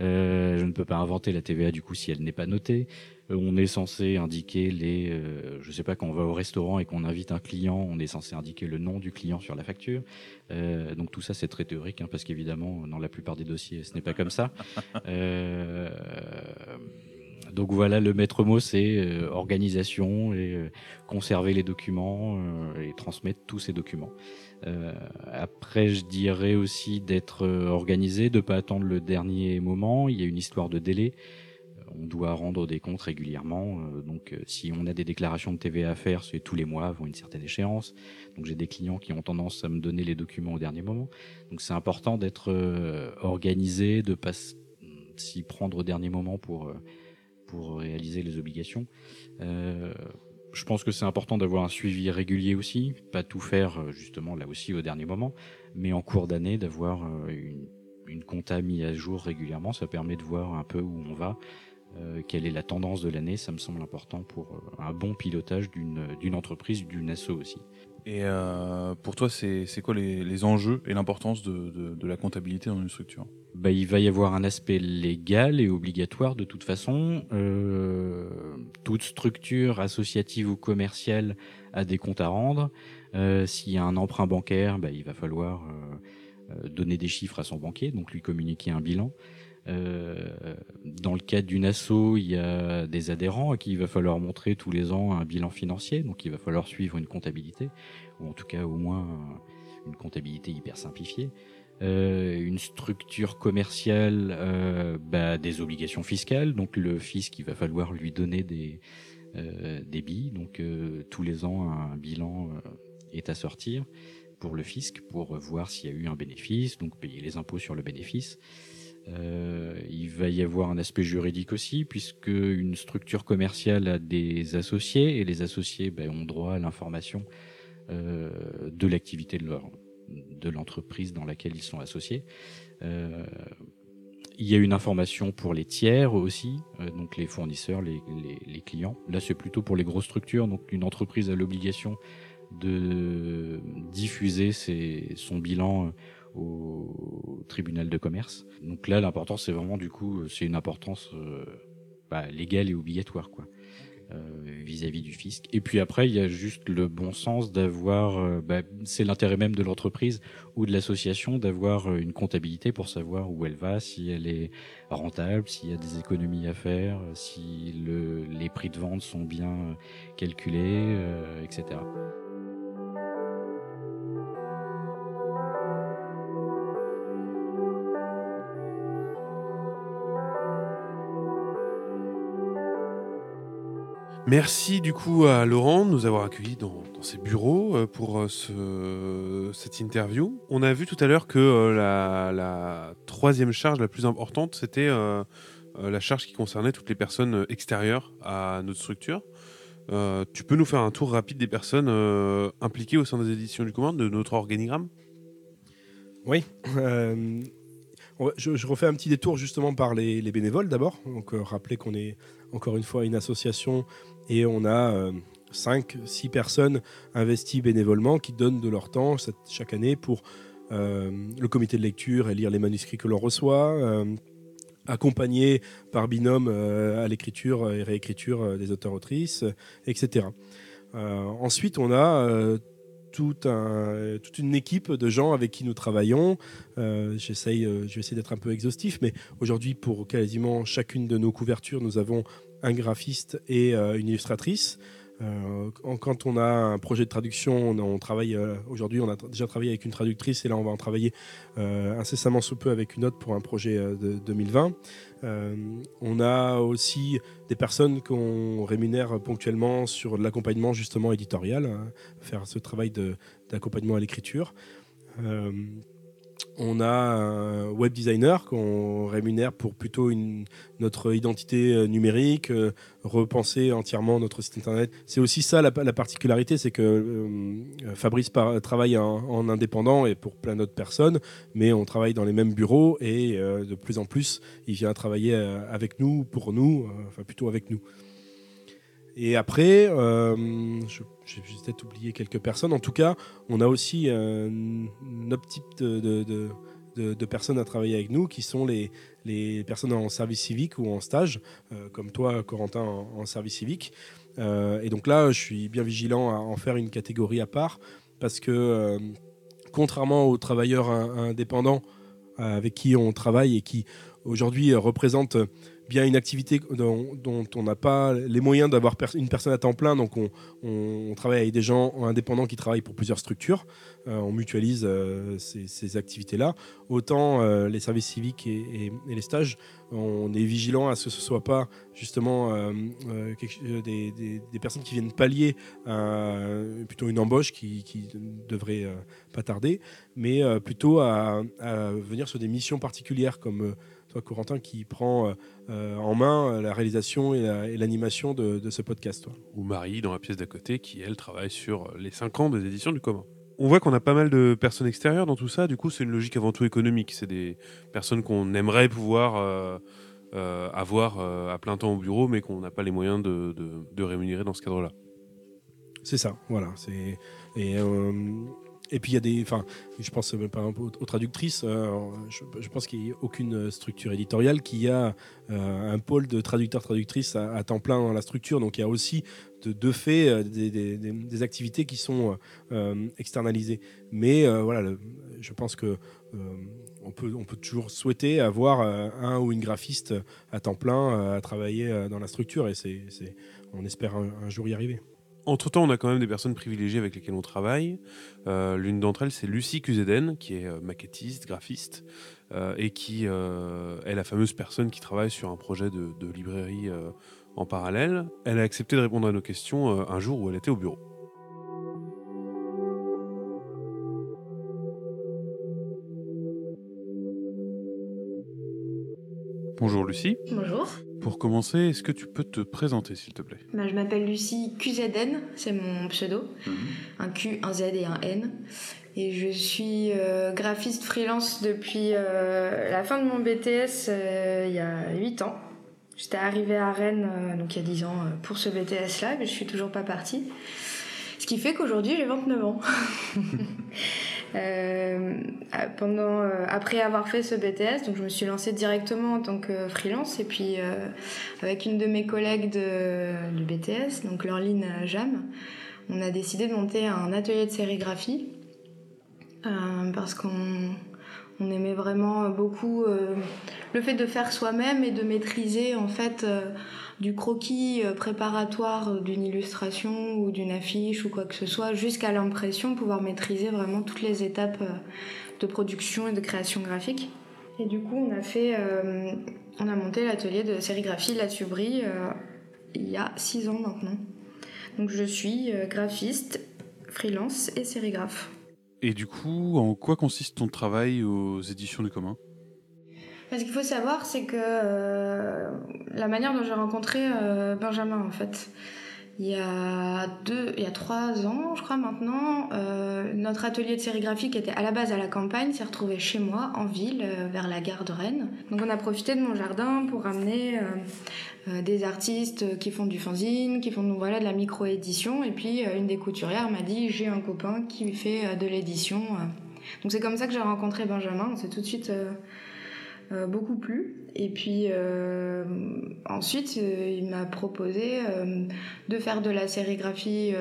Je ne peux pas inventer la TVA du coup si elle n'est pas notée. Euh, on est censé indiquer les, euh, je sais pas, quand on va au restaurant et qu'on invite un client, on est censé indiquer le nom du client sur la facture. Euh, donc tout ça c'est très théorique, hein, parce qu'évidemment dans la plupart des dossiers ce n'est pas comme ça. Euh, donc voilà, le maître mot c'est organisation et conserver les documents et transmettre tous ces documents. après, je dirais aussi d'être organisé, de pas attendre le dernier moment. Il y a une histoire de délai on doit rendre des comptes régulièrement. Euh, donc, euh, si on a des déclarations de TVA à faire, c'est tous les mois avant une certaine échéance. Donc, j'ai des clients qui ont tendance à me donner les documents au dernier moment. Donc, c'est important d'être euh, organisé, de pas s'y prendre au dernier moment pour pour réaliser les obligations. je pense que c'est important d'avoir un suivi régulier aussi, pas tout faire justement là aussi au dernier moment, mais en cours d'année d'avoir une, une compta mise à jour régulièrement. Ça permet de voir un peu où on va quelle est la tendance de l'année, ça me semble important pour euh, un bon pilotage d'une entreprise, d'une asso aussi. Et euh, pour toi, c'est quoi les, les, enjeux et l'importance de, de, de, la comptabilité dans une structure? Bah, Il va y avoir un aspect légal et obligatoire de toute façon. Euh, toute structure associative ou commerciale a des comptes à rendre. Euh, S'il y a un emprunt bancaire, bah, il va falloir donner des chiffres à son banquier, donc lui communiquer un bilan. Euh, dans le cadre d'une asso, il y a des adhérents à qui il va falloir montrer tous les ans un bilan financier, donc il va falloir suivre une comptabilité, ou en tout cas au moins une comptabilité hyper simplifiée. Euh, une structure commerciale, euh, bah, des obligations fiscales, donc le fisc, il va falloir lui donner des, des billes, donc tous les ans un bilan est à sortir. pour le fisc pour voir s'il y a eu un bénéfice, donc payer les impôts sur le bénéfice. Euh, il va y avoir un aspect juridique aussi, puisque une structure commerciale a des associés et les associés ben, ont droit à l'information euh, de l'activité de l'entreprise dans laquelle ils sont associés. Euh, il y a une information pour les tiers aussi, donc les fournisseurs, les, clients. Là, c'est plutôt pour les grosses structures. Donc, une entreprise a l'obligation de diffuser son bilan au tribunal de commerce. Donc là, l'importance, c'est vraiment du coup, c'est une importance euh, bah, légale et obligatoire, quoi euh, vis-à-vis du fisc. Et puis après, il y a juste le bon sens d'avoir, euh, bah, c'est l'intérêt même de l'entreprise ou de l'association d'avoir une comptabilité pour savoir où elle va, si elle est rentable, s'il y a des économies à faire, si le, les prix de vente sont bien calculés, etc. Merci du coup à Laurent de nous avoir accueillis dans, ses bureaux euh, pour euh, ce, cette interview. On a vu tout à l'heure que euh, la, troisième charge la plus importante, c'était la charge qui concernait toutes les personnes extérieures à notre structure. Tu peux nous faire un tour rapide des personnes impliquées au sein des éditions du commande, de notre organigramme? Oui. Je, refais un petit détour justement par les, les bénévoles d'abord. Donc, rappeler qu'on est encore une fois une association et on a 5, euh, 6 personnes investies bénévolement qui donnent de leur temps chaque année pour euh, le comité de lecture et lire les manuscrits que l'on reçoit, euh, par binôme euh, à l'écriture et réécriture des auteurs-autrices, etc. ensuite, on a toute une équipe de gens avec qui nous travaillons. J'essaye, je vais essayer d'être un peu exhaustif, mais aujourd'hui, pour quasiment chacune de nos couvertures, nous avons un graphiste et euh, une illustratrice. Euh, quand on a un projet de traduction, on, travaille euh, aujourd'hui, on a déjà travaillé avec une traductrice et là on va en travailler incessamment sous peu avec une autre pour un projet de 2020. on a aussi des personnes qu'on rémunère ponctuellement sur l'accompagnement justement éditorial, hein, faire ce travail d'accompagnement à l'écriture. On a un web designer qu'on rémunère pour plutôt une, notre identité euh, numérique, euh, repenser entièrement notre site internet. C'est aussi ça la, la particularité, c'est que euh, Fabrice travaille en, en, indépendant et pour plein d'autres personnes, mais on travaille dans les mêmes bureaux et de plus en plus, il vient travailler avec nous, pour nous, enfin plutôt avec nous. Et après, euh, j'ai peut-être oublié quelques personnes. En tout cas, on a aussi euh, notre type de, personnes à travailler avec nous, qui sont les, personnes en service civique ou en stage, euh, comme toi, Corentin, en, service civique. Et donc là, je suis bien vigilant à en faire une catégorie à part, parce que contrairement aux travailleurs indépendants avec qui on travaille et qui aujourd'hui représentent bien une activité dont, on n'a pas les moyens d'avoir une personne à temps plein. Donc, on, travaille avec des gens indépendants qui travaillent pour plusieurs structures. Euh, on mutualise euh, ces, ces activités-là. Autant euh, les services civiques et, les stages, on est vigilant à ce que ce soit pas justement des, personnes qui viennent pallier plutôt une embauche qui, qui devrait pas tarder, mais plutôt à, à, venir sur des missions particulières comme toi, Corentin, qui prend euh, en main la réalisation et l'animation la, de, de, ce podcast. Toi. Ou Marie, dans la pièce d'à côté, qui, elle, travaille sur les 5 ans des éditions du commun. On voit qu'on a pas mal de personnes extérieures dans tout ça. Du coup, c'est une logique avant tout économique. C'est des personnes qu'on aimerait pouvoir euh, euh, avoir euh, à plein temps au bureau, mais qu'on n'a pas les moyens de, de, de rémunérer dans ce cadre-là. C'est ça, voilà. Et et puis il y a des, enfin, je pense euh, par exemple aux, traductrices. Euh, je, pense qu'il n'y a aucune structure éditoriale qui a euh, un pôle de traducteurs-traductrices à, temps plein dans la structure. Donc il y a aussi de, fait euh, des, activités qui sont euh, externalisées. Mais euh, voilà, je pense que on peut, on peut toujours souhaiter avoir un ou une graphiste à temps plein à travailler dans la structure. Et c'est, on espère un jour y arriver. Entre-temps, on a quand même des personnes privilégiées avec lesquelles on travaille. Euh, L'une d'entre elles, c'est Lucie Cuzeden, qui est euh, maquettiste, graphiste, euh, et qui est la fameuse personne qui travaille sur un projet de, librairie en parallèle. Elle a accepté de répondre à nos questions un jour où elle était au bureau. Bonjour Lucie. Bonjour. Pour commencer, est-ce que tu peux te présenter s'il te plaît? Bah, je m'appelle Lucie QZN, c'est mon pseudo. Un Q, un Z et un N. Et je suis euh, graphiste freelance depuis euh, la fin de mon BTS euh, il y a 8 ans. J'étais arrivée à Rennes donc il y a 10 ans pour ce BTS-là, mais je suis toujours pas partie. Ce qui fait qu'aujourd'hui j'ai 29 ans. Euh, pendant, euh, après avoir fait ce BTS, donc je me suis lancée directement en tant que freelance et puis euh, avec une de mes collègues de, du BTS, donc Laureline Jam, on a décidé de monter un atelier de sérigraphie euh, parce qu'on on aimait vraiment beaucoup euh, le fait de faire soi-même et de maîtriser en fait euh, du croquis euh, préparatoire d'une illustration ou d'une affiche ou quoi que ce soit jusqu'à l'impression, pouvoir maîtriser vraiment toutes les étapes euh, de production et de création graphique. Et du coup, on a fait, euh, on a monté l'atelier de sérigraphie La Tubrie euh, il y a six ans maintenant. Donc je suis euh, graphiste, freelance et sérigraphe. Et du coup, en quoi consiste ton travail aux éditions du commun? Ce qu'il faut savoir, c'est que euh, la manière dont j'ai rencontré euh, Benjamin, en fait, il y a deux, il y a trois ans, je crois maintenant, euh, notre atelier de sérigraphie qui était à la base à la campagne s'est retrouvé chez moi, en ville, vers la gare de Rennes. Donc on a profité de mon jardin pour amener des artistes qui font du fanzine, qui font voilà de la micro-édition. Et puis une des couturières m'a dit j'ai un copain qui fait de l'édition. Donc c'est comme ça que j'ai rencontré Benjamin. On s'est tout de suite euh, beaucoup plu. Et puis euh, ensuite, euh, il m'a proposé de faire de la sérigraphie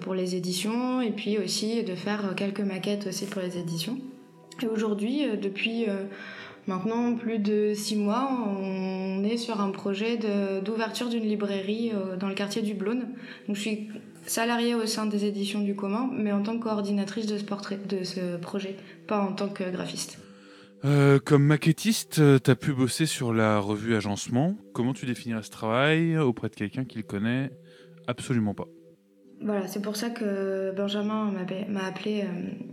pour les éditions et puis aussi de faire quelques maquettes aussi pour les éditions. Et aujourd'hui, depuis maintenant plus de six mois, on est sur un projet d'ouverture d'une librairie dans le quartier du Blône. Donc je suis salariée au sein des éditions du commun, mais en tant que coordinatrice de ce projet, pas en tant que graphiste. Euh, Comme maquettiste, tu as pu bosser sur la revue Agencement. Comment tu définirais ce travail auprès de quelqu'un qui le connaît absolument pas? Voilà, c'est pour ça que Benjamin m'a appelé euh,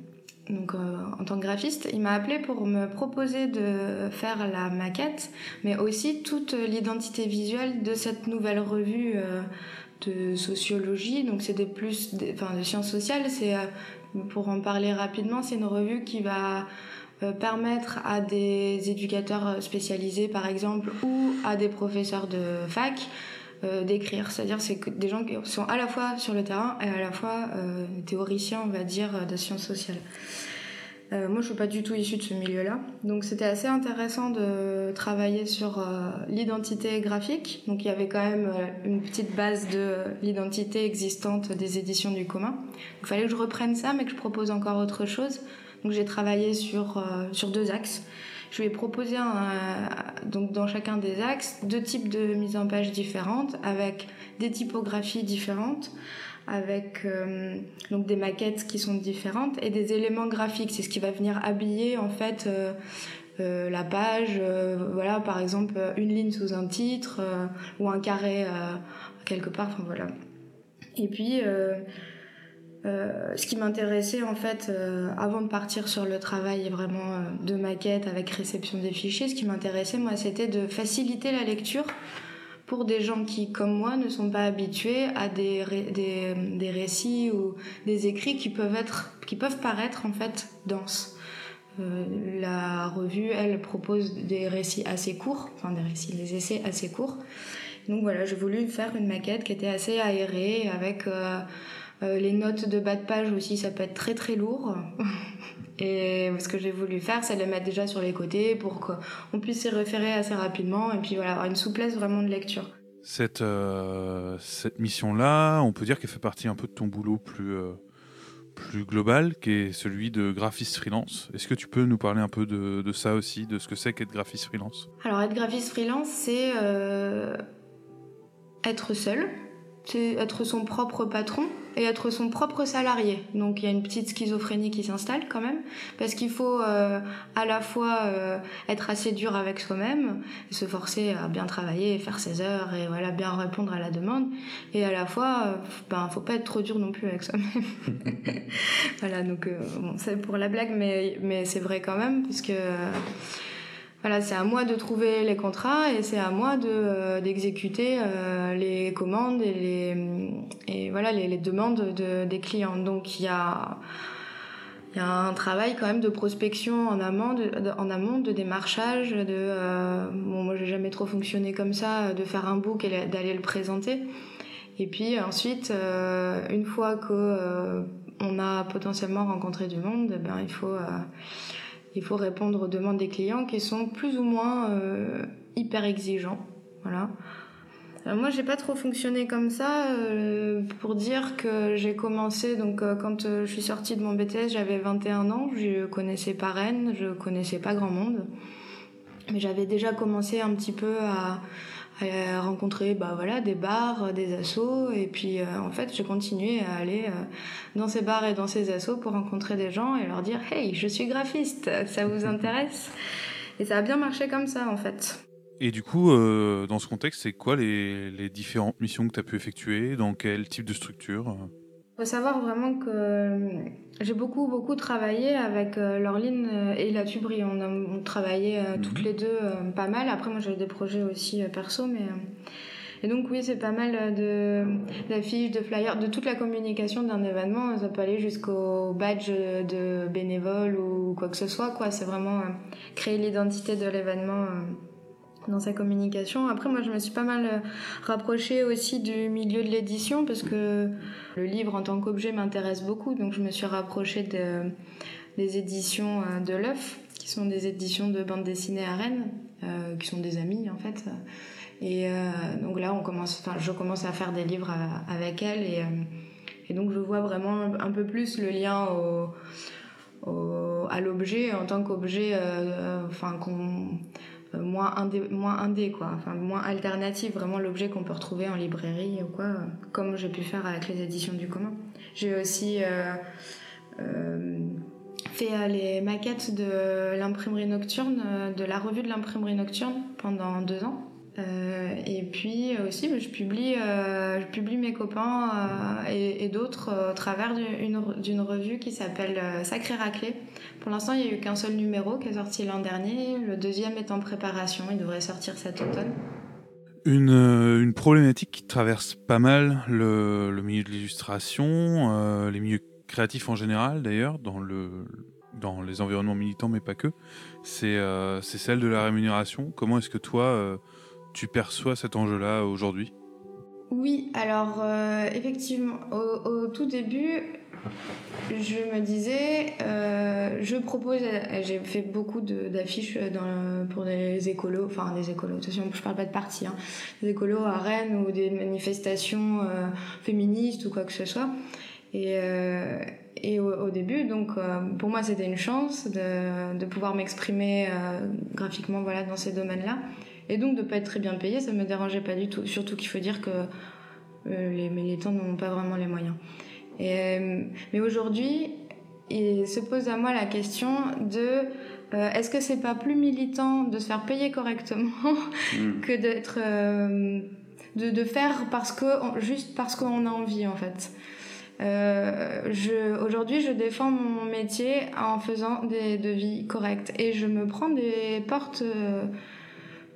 donc, euh, en tant que graphiste. Il m'a appelé pour me proposer de faire la maquette, mais aussi toute l'identité visuelle de cette nouvelle revue euh, de sociologie. Donc c'est des plus, enfin de sciences sociales. C'est euh, pour en parler rapidement, c'est une revue qui va euh, permettre à des éducateurs spécialisés par exemple ou à des professeurs de fac euh, d'écrire. C'est-à-dire c'est des gens qui sont à la fois sur le terrain et à la fois euh, théoriciens, on va dire, de sciences sociales. Euh, moi, je suis pas du tout issue de ce milieu-là, donc c'était assez intéressant de travailler sur euh, l'identité graphique. Donc il y avait quand même euh, une petite base de l'identité existante des éditions du commun. Il fallait que je reprenne ça, mais que je propose encore autre chose. Donc j'ai travaillé sur euh, sur deux axes. Je vais proposer un, donc dans chacun des axes deux types de mise en page différentes avec des typographies différentes, avec euh, donc des maquettes qui sont différentes et des éléments graphiques. C'est ce qui va venir habiller en fait euh, euh, la page. euh, voilà, par exemple une ligne sous un titre euh, ou un carré euh, quelque part. Enfin voilà. Et puis euh, ce qui m'intéressait en fait euh, avant de partir sur le travail vraiment euh, de maquette avec réception des fichiers, ce qui m'intéressait moi c'était de faciliter la lecture pour des gens qui comme moi ne sont pas habitués à des, des, des récits ou des écrits qui peuvent être qui peuvent paraître en fait denses. La revue, elle propose des récits assez courts, enfin des récits, des essais assez courts. Donc voilà, j'ai voulu faire une maquette qui était assez aérée avec les notes de bas de page aussi, ça peut être très très lourd. Et ce que j'ai voulu faire, c'est les mettre déjà sur les côtés pour qu'on puisse s'y référer assez rapidement et puis voilà, avoir une souplesse vraiment de lecture. Cette, euh, cette mission-là, on peut dire qu'elle fait partie un peu de ton boulot plus, euh, plus global, qui est celui de graphiste freelance. Est-ce que tu peux nous parler un peu de, de ça aussi, de ce que c'est qu'être graphiste freelance? Alors être graphiste freelance, c'est euh, être seul, être son propre patron et être son propre salarié. Donc il y a une petite schizophrénie qui s'installe quand même, parce qu'il faut euh, à la fois euh, être assez dur avec soi-même, se forcer à bien travailler, faire ses heures et voilà bien répondre à la demande, et à la fois, euh, ben faut pas être trop dur non plus avec soi-même. voilà donc c'est pour la blague, mais mais c'est vrai quand même, parce que voilà, c'est à moi de trouver les contrats et c'est à moi de euh, d'exécuter euh, les commandes et les et voilà les, demandes de, des clients. Donc il y a il y a un travail quand même de prospection en amont, de, en amont, de démarchage, de euh, bon moi j'ai jamais trop fonctionné comme ça, de faire un book et d'aller le présenter. Et puis ensuite, euh, une fois que on a potentiellement rencontré du monde, eh ben il faut il faut répondre aux demandes des clients qui sont plus ou moins euh, hyper exigeants. Voilà. Euh, moi, j'ai pas trop fonctionné comme ça euh, pour dire que j'ai commencé. Donc, euh, quand je suis sortie de mon BTS, j'avais 21 ans. Je connaissais pas Rennes, je connaissais pas grand monde, mais j'avais déjà commencé un petit peu à, à rencontrer, bah voilà, des bars, des assos, et puis euh, en fait, j'ai continué à aller euh, dans ces bars et dans ces assos pour rencontrer des gens et leur dire, hey, je suis graphiste, ça vous intéresse? Et ça a bien marché comme ça, en fait. Et du coup, euh, dans ce contexte, c'est quoi les, les différentes missions que tu as pu effectuer? Dans quel type de structure? Faut savoir vraiment que euh, j'ai beaucoup beaucoup travaillé avec euh, Laureline euh, et la tuberie. On a on travaillait euh, Mhm. toutes les deux pas mal. Après moi j'avais des projets aussi perso, mais et donc oui c'est pas mal de d'affiches, de flyers, de toute la communication d'un événement. Ça peut aller jusqu'au badge de bénévole ou quoi que ce soit. Quoi, c'est vraiment créer l'identité de l'événement. Dans sa communication. Après, moi, je me suis pas mal euh, rapprochée aussi du milieu de l'édition parce que le livre en tant qu'objet m'intéresse beaucoup, donc je me suis rapprochée de, des éditions euh, de l'œuf, qui sont des éditions de bande dessinée à Rennes, euh, qui sont des amis en fait. Et donc là, on commence, enfin, je commence à faire des livres avec elle et, donc je vois vraiment un peu plus le lien au, à l'objet en tant qu'objet, enfin qu'on euh, moins indé, moins indé quoi, enfin moins alternative, vraiment l'objet qu'on peut retrouver en librairie ou quoi, euh, comme j'ai pu faire avec les éditions du commun. J'ai aussi euh, fait les maquettes de l'imprimerie nocturne, de la revue de l'imprimerie nocturne pendant deux ans. Euh, et puis aussi, bah, je publie, euh, je publie mes copains euh, et, d'autres au travers d'une revue qui s'appelle Sacré Raclé. Pour l'instant, il n'y a eu qu'un seul numéro qui est sorti l'an dernier. Le deuxième est en préparation. Il devrait sortir cet automne. Une, problématique qui traverse pas mal le, milieu de l'illustration, les milieux créatifs en général d'ailleurs, dans, le, dans les environnements militants mais pas que, c'est euh, celle de la rémunération. Comment est-ce que toi, tu perçois cet enjeu-là aujourd'hui? Oui, alors euh, effectivement, au, tout début, je me disais, euh, je propose, j'ai fait beaucoup d'affiches pour des écolos, enfin des écolos, attention, je parle pas de parti, hein, des écolos à Rennes ou des manifestations euh, féministes ou quoi que ce soit. Et, euh, au, début, donc euh, pour moi c'était une chance de, pouvoir m'exprimer euh, graphiquement voilà, dans ces domaines-là. Et donc de pas être très bien payé, ça me dérangeait pas du tout. Surtout qu'il faut dire que euh, les militants n'ont pas vraiment les moyens. Et, euh, mais aujourd'hui, il se pose à moi la question de euh, est-ce que c'est pas plus militant de se faire payer correctement que d'être euh, de, de faire parce que juste parce qu'on a envie en fait. Euh, aujourd'hui, je défends mon métier en faisant des devis corrects et je me prends des portes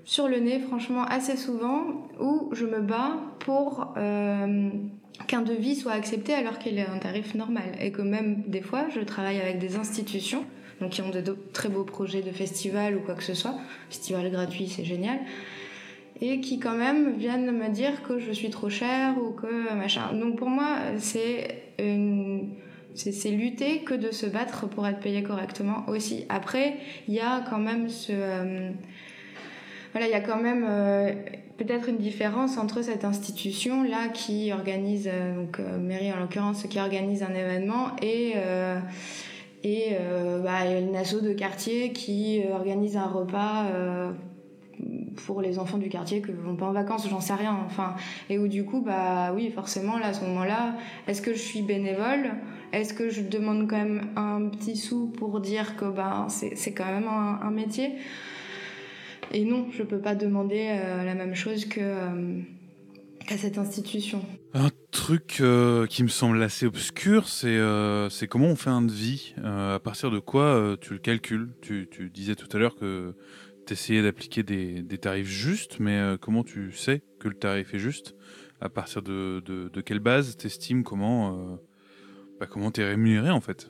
sur le nez, franchement, assez souvent, où je me bats pour euh, qu'un devis soit accepté alors qu'il est un tarif normal et que même des fois, je travaille avec des institutions donc qui ont de, très beaux projets de festival ou quoi que ce soit, festival gratuit, c'est génial et qui quand même viennent me dire que je suis trop chère ou que machin. Donc pour moi, c'est c'est lutter que de se battre pour être payé correctement aussi. Après, il y a quand même ce euh, voilà, il y a quand même euh, peut-être une différence entre cette institution là qui organise euh, donc euh, mairie en l'occurrence qui organise un événement et et bah, de quartier qui organise un repas pour les enfants du quartier qui vont pas en vacances, j'en sais rien. Enfin, et où du coup, bah oui, forcément, là, à ce moment-là, est-ce que je suis bénévole? Est-ce que je demande quand même un petit sou pour dire que bah, c'est quand même un métier? Et non, je peux pas demander euh, la même chose que euh, qu'à cette institution. Un truc euh, qui me semble assez obscur, c'est comment on fait un devis. À partir de quoi tu le calcules? Tu, tu disais tout à l'heure que d'essayer d'appliquer des, tarifs justes, mais comment tu sais que le tarif est juste? À partir de, quelle base t'estimes comment bah, comment t'es rémunéré en fait?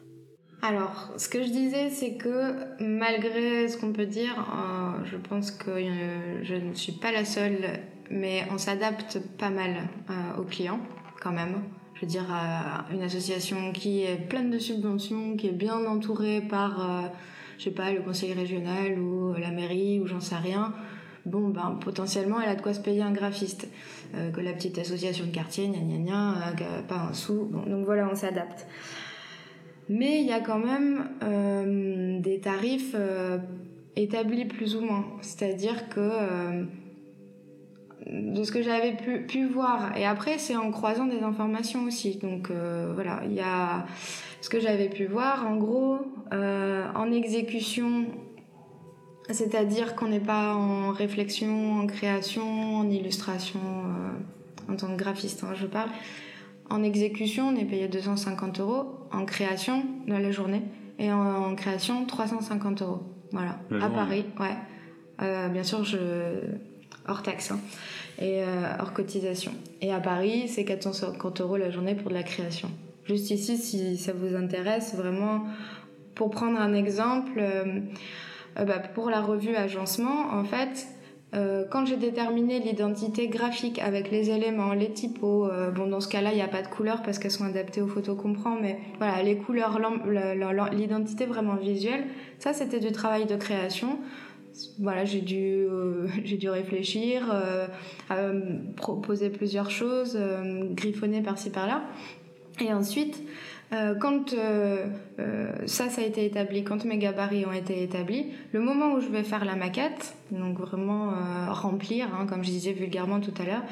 Alors, ce que je disais, c'est que malgré ce qu'on peut dire, euh, je pense que euh, je ne suis pas la seule, mais on s'adapte pas mal euh, aux clients quand même. Je veux dire, une association qui est pleine de subventions, qui est bien entourée par, je sais pas, le conseil régional ou la mairie ou j'en sais rien. Bon, ben, potentiellement, elle a de quoi se payer un graphiste. Que la petite association de quartier, gna gna gna, pas un sou. Donc voilà, on s'adapte. Mais il y a quand même euh, des tarifs euh, établis plus ou moins. C'est-à-dire que euh, de ce que j'avais pu, voir, et après c'est en croisant des informations aussi. Donc voilà, il y a ce que j'avais pu voir. En gros, en exécution, c'est-à-dire qu'on n'est pas en réflexion, en création, en illustration, en tant que graphiste, hein, je parle. En exécution, on est payé 250 euros. En création, dans la journée. Et en, en création, 350 euros. Voilà. La à journée. Paris, ouais. Euh, bien sûr, je... hors taxe. hein. Et euh, hors cotisation. Et à Paris, c'est 450 euros la journée pour de la création. Juste ici, si ça vous intéresse, vraiment, pour prendre un exemple, euh, euh, bah, pour la revue Agencement, en fait, euh, quand j'ai déterminé l'identité graphique avec les éléments, les typos, euh, bon dans ce cas-là il n'y a pas de couleurs parce qu'elles sont adaptées aux photos qu'on prend, mais voilà les couleurs, l'identité vraiment visuelle, ça c'était du travail de création. Voilà j'ai dû euh, j'ai dû réfléchir, proposer plusieurs choses, griffonner par-ci par-là, et ensuite euh, quand euh, euh, ça, ça a été établi, quand mes gabarits ont été établis, le moment où je vais faire la maquette, donc vraiment euh, remplir, hein, comme je disais vulgairement tout à l'heure,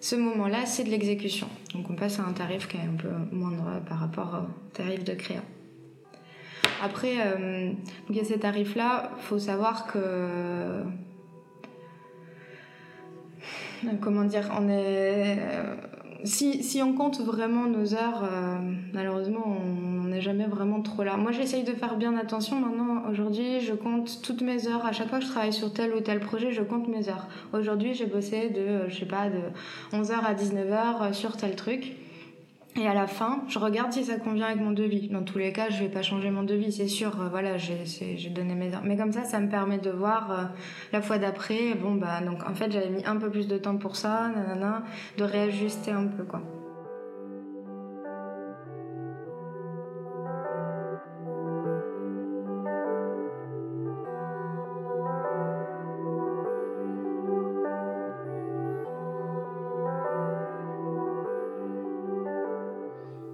ce moment-là, c'est de l'exécution. Donc on passe à un tarif qui est un peu moindre par rapport au tarif de créa. Après, euh, il y a ces tarifs-là, faut savoir que comment dire, on est si, si on compte vraiment nos heures, euh, malheureusement, on n'est jamais vraiment trop là. Moi, j'essaye de faire bien attention. Maintenant, aujourd'hui, je compte toutes mes heures. À chaque fois que je travaille sur tel ou tel projet, je compte mes heures. Aujourd'hui, j'ai bossé de, euh, je sais pas, de 11h à 19h sur tel truc. Et à la fin, je regarde si ça convient avec mon devis. Dans tous les cas, je vais pas changer mon devis, c'est sûr. Euh, Voilà, j'ai donné mes heures. Mais comme ça, ça me permet de voir euh, la fois d'après. Bon, bah, donc en fait, j'avais mis un peu plus de temps pour ça, nanana, de réajuster un peu, quoi.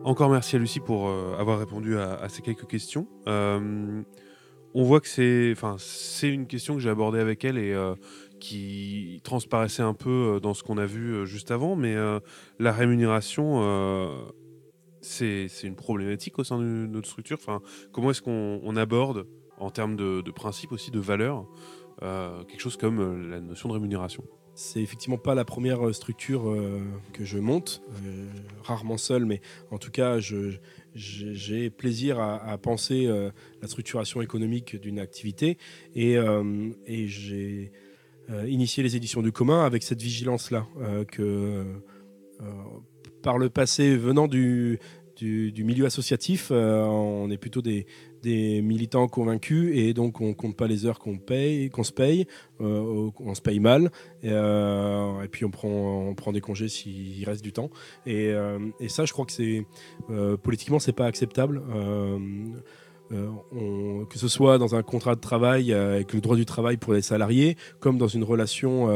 Encore merci à Lucie pour euh, avoir répondu à, ces quelques questions. Euh, on voit que c'est, une question que j'ai abordée avec elle et euh, qui transparaissait un peu dans ce qu'on a vu juste avant, mais la rémunération, c'est une problématique au sein de notre structure. Comment est-ce qu'on on aborde, en termes de, de principe aussi, de valeur, euh, quelque chose comme la notion de rémunération? C'est effectivement pas la première euh, structure euh, que je monte, euh, rarement seul, mais en tout cas, j'ai plaisir à, penser la structuration économique d'une activité et, j'ai initié les éditions du commun avec cette vigilance-là que par le passé, venant du, milieu associatif, on est plutôt des, des militants convaincus et donc on compte pas les heures qu'on paye, qu'on se paye, euh, on se paye mal et, euh, et puis on prend, on prend des congés s'il reste du temps. Et, euh, et ça, je crois que c'est politiquement, c'est pas acceptable. Que ce soit dans un contrat de travail avec le droit du travail pour les salariés, comme dans une relation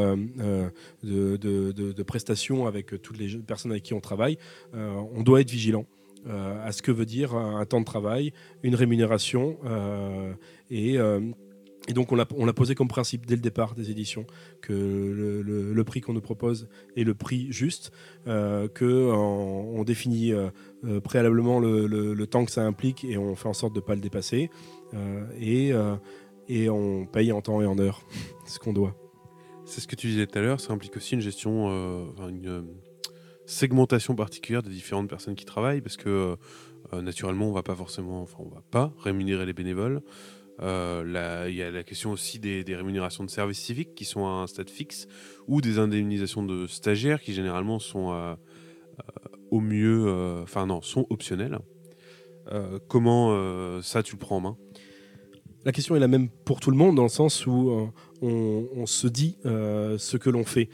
de, de, prestation avec toutes les personnes avec qui on travaille, on doit être vigilant euh, à ce que veut dire un temps de travail, une rémunération euh, et euh, et donc on l'a posé comme principe dès le départ des éditions que le, prix qu'on nous propose est le prix juste, en- on définit préalablement le, temps que ça implique et on fait en sorte de ne pas le dépasser et, on paye en temps et en heure ce qu'on doit. C'est ce que tu disais tout à l'heure, ça implique aussi une gestion, segmentation particulière des différentes personnes qui travaillent, parce que euh, naturellement, on va pas forcément, enfin, on va pas rémunérer les bénévoles. Euh, Il y a la question aussi des, des rémunérations de services civiques qui sont à un stade fixe ou des indemnisations de stagiaires qui généralement sont euh, euh, au mieux, euh, enfin non, sont optionnelles. Euh, comment euh, ça tu le prends en main? La question est la même pour tout le monde dans le sens où euh, on, se dit euh, ce que l'on fait.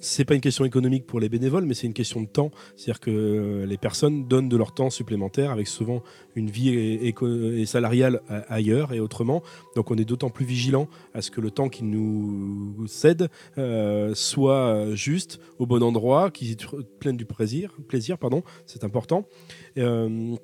Euh, c'est pas une question économique pour les bénévoles, mais c'est une question de temps. C'est-à-dire que euh, les personnes donnent de leur temps supplémentaire avec souvent une vie et salariale a- ailleurs et autrement. Donc on est d'autant plus vigilant à ce que le temps qu'ils nous cèdent euh, soit juste, au bon endroit, qu'ils plein du plaisir. plaisir pardon, c'est important. Euh,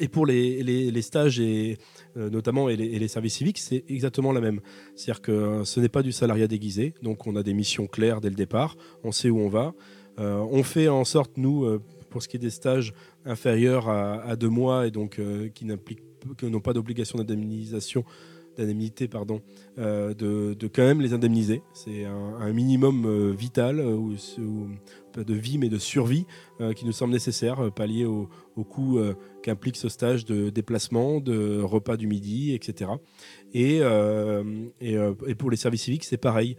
et pour les, les- stages et euh, notamment et les, services civiques, c'est exactement la même. C'est-à-dire que euh, ce n'est pas du salariat déguisé, donc on a des missions claires dès le départ, on sait où on va. Euh, on fait en sorte, nous, euh, pour ce qui est des stages inférieurs à, deux mois et donc euh, qui n'impliquent que n'ont pas d'obligation d'indemnisation, d'indemnité, pardon, euh, de, quand même les indemniser. C'est un, minimum euh, vital, euh, ou, pas de vie mais de survie, qui nous semble nécessaire, pallier au, au coût qu'implique ce stage de déplacement, de repas du midi, etc. Et, pour les services civiques, c'est pareil.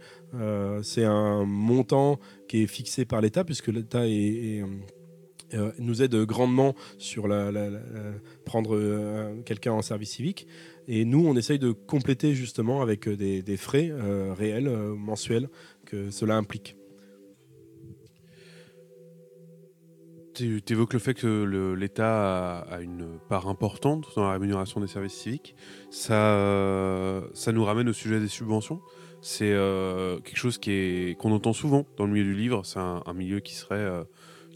C'est un montant qui est fixé par l'État, puisque l'État est, euh, nous aide grandement sur la, la- la- prendre euh, quelqu'un en service civique. Et nous, on essaye de compléter justement avec euh, des, frais réels, mensuels, que cela implique. Tu évoques le fait que l'État a, une part importante dans la rémunération des services civiques. Ça, ça nous ramène au sujet des subventions. C'est quelque chose qui est- qu'on entend souvent dans le milieu du livre. C'est un, milieu qui serait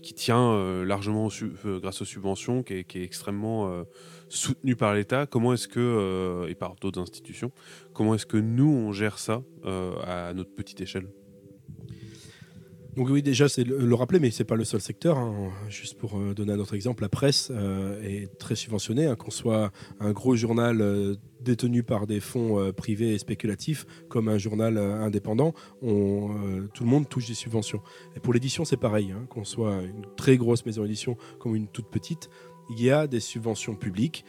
qui tient euh, largement euh, grâce aux subventions, qui est, extrêmement euh, soutenu par l'État. Comment est-ce que et par d'autres institutions, comment est-ce que nous on gère ça à notre petite échelle? Donc oui, déjà, c'est le, le rappeler, mais c'est pas le seul secteur. hein. Juste pour euh, donner un autre exemple, la presse euh, est très subventionnée, hein, qu'on soit un gros journal euh, détenu par des fonds privés et spéculatifs, comme un journal indépendant, tout le monde touche des subventions. Et pour l'édition, c'est pareil, hein, qu'on soit une très grosse maison d'édition comme une toute petite. Il y a des subventions publiques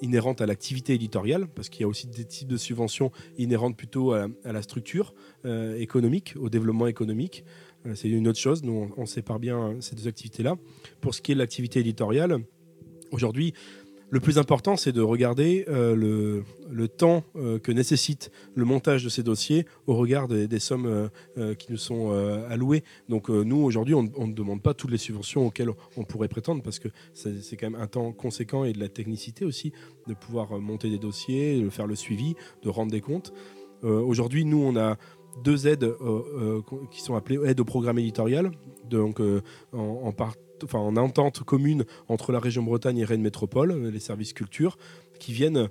inhérentes à l'activité éditoriale, parce qu'il y a aussi des types de subventions inhérentes plutôt à, la structure économique, au développement économique. C'est une autre chose. Nous, on, sépare bien ces deux activités-là. Pour ce qui est de l'activité éditoriale, aujourd'hui, le plus important, c'est de regarder euh, le, temps euh, que nécessite le montage de ces dossiers au regard des, sommes euh, qui nous sont allouées. Donc nous, aujourd'hui, on ne demande pas toutes les subventions auxquelles on pourrait prétendre parce que c'est quand même un temps conséquent et de la technicité aussi de pouvoir monter des dossiers, de faire le suivi, de rendre des comptes. Aujourd'hui, nous, on a deux aides euh, euh, qui sont appelées aides au programme éditorial, donc euh, en, en, entente commune entre la région Bretagne et Rennes Métropole, les services culture, qui viennent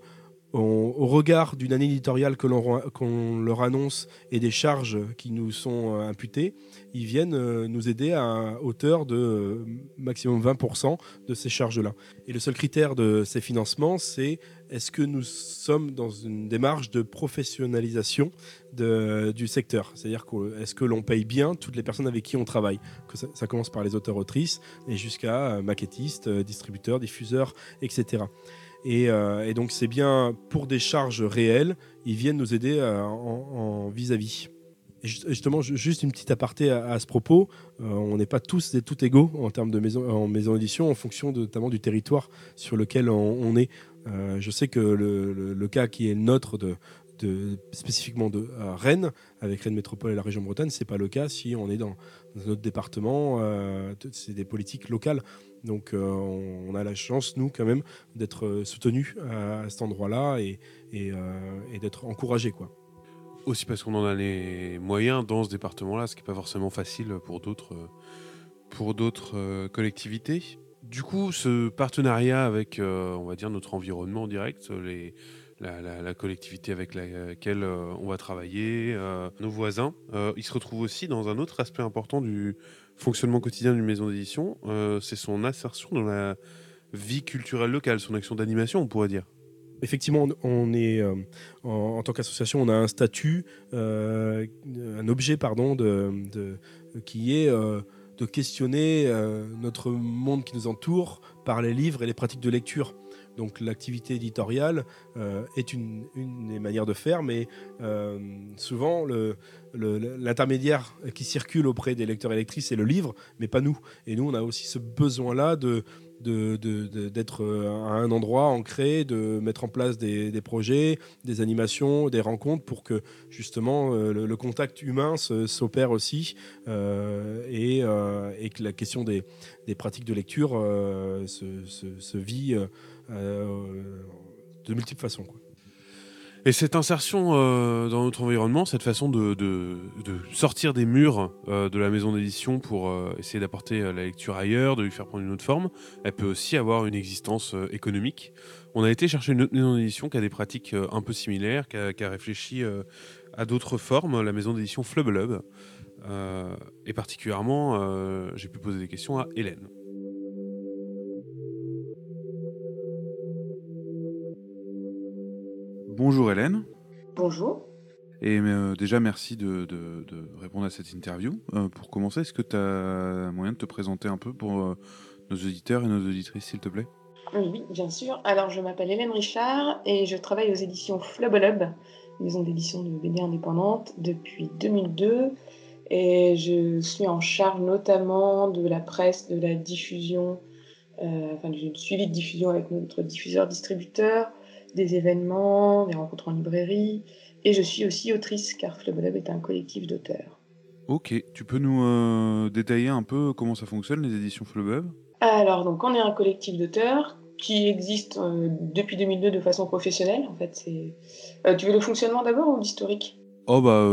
au, regard d'une année éditoriale qu'on leur annonce et des charges qui nous sont euh, imputées, ils viennent euh, nous aider à hauteur de euh, maximum 20% de ces charges-là. Et le seul critère de ces financements, c'est est-ce que nous sommes dans une démarche de professionnalisation du secteur? C'est-à-dire est-ce que l'on paye bien toutes les personnes avec qui on travaille? Que ça, commence par les auteurs-autrices et jusqu'à maquettistes, distributeurs, diffuseurs, etc. Et, euh, et donc c'est bien pour des charges réelles, ils viennent nous aider euh, en vis-à-vis. Justement, ju- juste une petite aparté à, ce propos, euh, on n'est pas tous et toutes égaux en termes de maison, en maison d'édition, en fonction notamment du territoire sur lequel on, est. Je sais que le, cas qui est le nôtre spécifiquement de Rennes, avec Rennes Métropole et la région Bretagne, c'est pas le cas si on est dans, dans un département. c'est des politiques locales. Donc euh, on, a la chance, nous, quand même, d'être euh, soutenus à, cet endroit-là euh, et d'être encouragés. Quoi. Aussi parce qu'on en a les moyens dans ce département-là, ce qui n'est pas forcément facile pour d'autres pour d'autres collectivités. Du coup, ce partenariat avec, on va dire, notre environnement direct, la, collectivité avec laquelle on va travailler, nos voisins, euh, il se retrouve aussi dans un autre aspect important du fonctionnement quotidien d'une maison d'édition, euh, c'est son insertion dans la vie culturelle locale, son action d'animation, on pourrait dire. Effectivement, on- est euh, en, tant qu'association, on a un statut, euh, un objet, pardon, qui est de questionner notre monde qui nous entoure par les livres et les pratiques de lecture. Donc l'activité éditoriale est une, des manières de faire, mais souvent l'intermédiaire qui circule auprès des lecteurs et lectrices, c'est le livre, mais pas nous. Et nous, on a aussi ce besoin-là de d'être euh, à un endroit ancré, de mettre en place des, projets, des animations, des rencontres pour que justement euh, le, contact humain s'opère aussi euh, et, que la question des, pratiques de lecture se, vit de multiples façons. Et cette insertion euh, dans notre environnement, cette façon de, sortir des murs euh, de la maison d'édition pour euh, essayer d'apporter la lecture ailleurs, de lui faire prendre une autre forme, elle peut aussi avoir une existence économique. On a été chercher une autre maison d'édition qui a des pratiques un peu similaires, qui a, réfléchi à d'autres formes, la maison d'édition Flubblub. et particulièrement, j'ai pu poser des questions à Hélène. Bonjour Hélène. Bonjour. Et euh, déjà, merci de, répondre à cette interview. Euh, pour commencer, est-ce que tu as moyen de te présenter un peu pour euh, nos auditeurs et nos auditrices, s'il te plaît? Oui, bien sûr. Alors, je m'appelle Hélène Richard et je travaille aux éditions Flubblub, maison d'édition de BD indépendante, depuis 2002. Et je suis en charge notamment de la presse, de la diffusion, enfin du suivi de diffusion avec notre diffuseur-distributeur, des événements, des rencontres en librairie. Et je suis aussi autrice, car Flubblub est un collectif d'auteurs. Ok, tu peux nous euh, détailler un peu comment ça fonctionne, les éditions Flubblub Alors, donc, on est un collectif d'auteurs qui existe euh, depuis 2002 de façon professionnelle. En fait, c'est. Euh, tu veux le fonctionnement d'abord ou l'historique? Oh bah,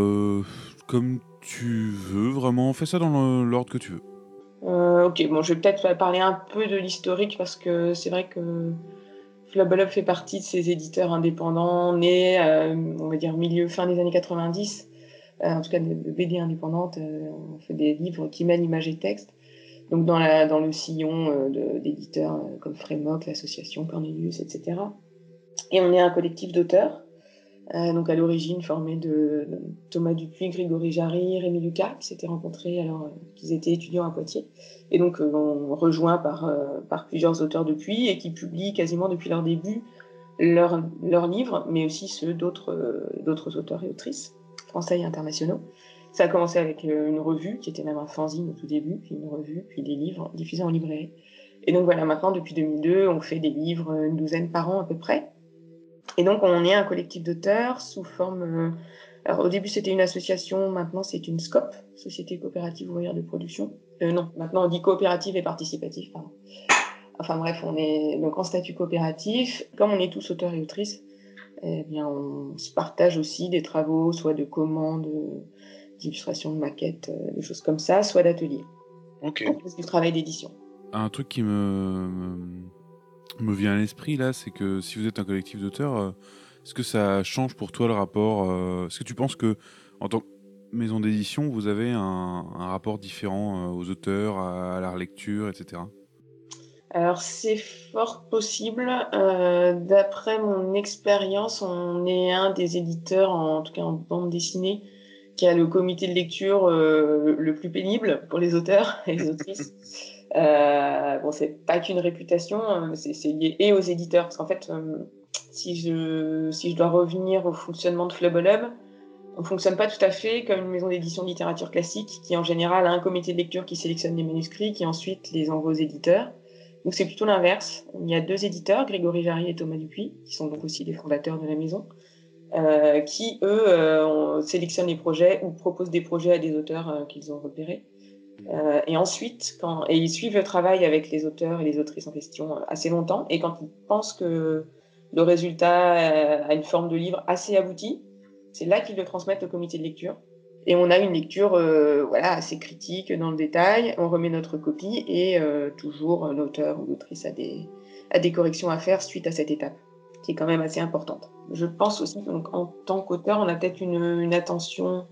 comme tu veux, vraiment. Fais ça dans l'ordre que tu veux. ok, bon, je vais peut-être parler un peu de l'historique parce que c'est vrai que Flubble fait partie de ces éditeurs indépendants nés, euh, on va dire, milieu, fin des années 90. Euh, en tout cas, de BD indépendantes. Euh, on fait des livres qui mènent images et texte. Donc, dans le sillon d'éditeurs comme Frémoc, l'association Cornelius, etc. Et on est un collectif d'auteurs euh, donc à l'origine formé de Thomas Dupuis, Grégory Jarry, Rémi Lucas, qui s'étaient rencontrés alors euh, qu'ils étaient étudiants à Poitiers, et donc euh, on rejoint par, plusieurs auteurs depuis et qui publient quasiment depuis leur début leurs leur livres, mais aussi ceux d'autres auteurs et autrices français et internationaux. Ça a commencé avec une revue qui était même un fanzine au tout début, puis une revue, puis des livres diffusés en librairie. Et donc voilà, maintenant depuis 2002, on fait des livres une douzaine par an à peu près. Et donc, on est un collectif d'auteurs sous forme. Euh, alors, au début, c'était une association, maintenant, c'est une SCOP, Société coopérative ouvrière de production. Euh, non, maintenant, on dit coopérative et participative, pardon. Enfin, bref, on est donc en statut coopératif. Comme on est tous auteurs et autrices, eh bien, on se partage aussi des travaux, soit de commandes, d'illustration de maquettes, euh, des choses comme ça, soit d'ateliers. Ok. C'est du travail d'édition. Un truc qui me me vient à l'esprit là, c'est que si vous êtes un collectif d'auteurs, euh, est-ce que ça change pour toi le rapport euh, Est-ce que tu penses que en tant que maison d'édition, vous avez un, rapport différent euh, aux auteurs, à, la lecture, etc. Alors c'est fort possible. D'après mon expérience, on est un des éditeurs, en, tout cas en bande dessinée, qui a le comité de lecture le plus pénible pour les auteurs et les autrices. Euh, bon, c'est pas qu'une réputation, hein, c'est lié et aux éditeurs. Parce qu'en fait, euh, si, je, si je dois revenir au fonctionnement de Flubblub, on fonctionne pas tout à fait comme une maison d'édition de littérature classique qui, en général, a un comité de lecture qui sélectionne les manuscrits, qui ensuite les envoie aux éditeurs. Donc c'est plutôt l'inverse. Il y a deux éditeurs, Grégory Jarry et Thomas Dupuis, qui sont donc aussi des fondateurs de la maison, euh, qui, eux, euh, sélectionnent les projets ou proposent des projets à des auteurs euh, qu'ils ont repérés. Euh, et ensuite, et ils suivent le travail avec les auteurs et les autrices en question euh, assez longtemps. Et quand ils pensent que le résultat euh, a une forme de livre assez aboutie, c'est là qu'ils le transmettent au comité de lecture. Et on a une lecture voilà, assez critique dans le détail. On remet notre copie et toujours l'auteur ou l'autrice a des, corrections à faire suite à cette étape, qui est quand même assez importante. Je pense aussi qu'en tant qu'auteur, on a peut-être une, attention,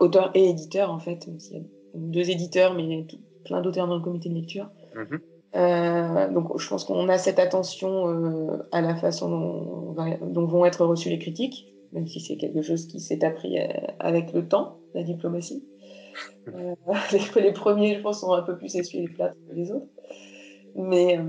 auteur et éditeur en fait, deux éditeurs, mais plein d'auteurs dans le comité de lecture. Mhm. Euh, donc je pense qu'on a cette attention euh, à la façon dont, vont être reçues les critiques, même si c'est quelque chose qui s'est appris euh, avec le temps, la diplomatie. les, les, premiers, je pense, ont un peu plus essuyé les plats que les autres. mais,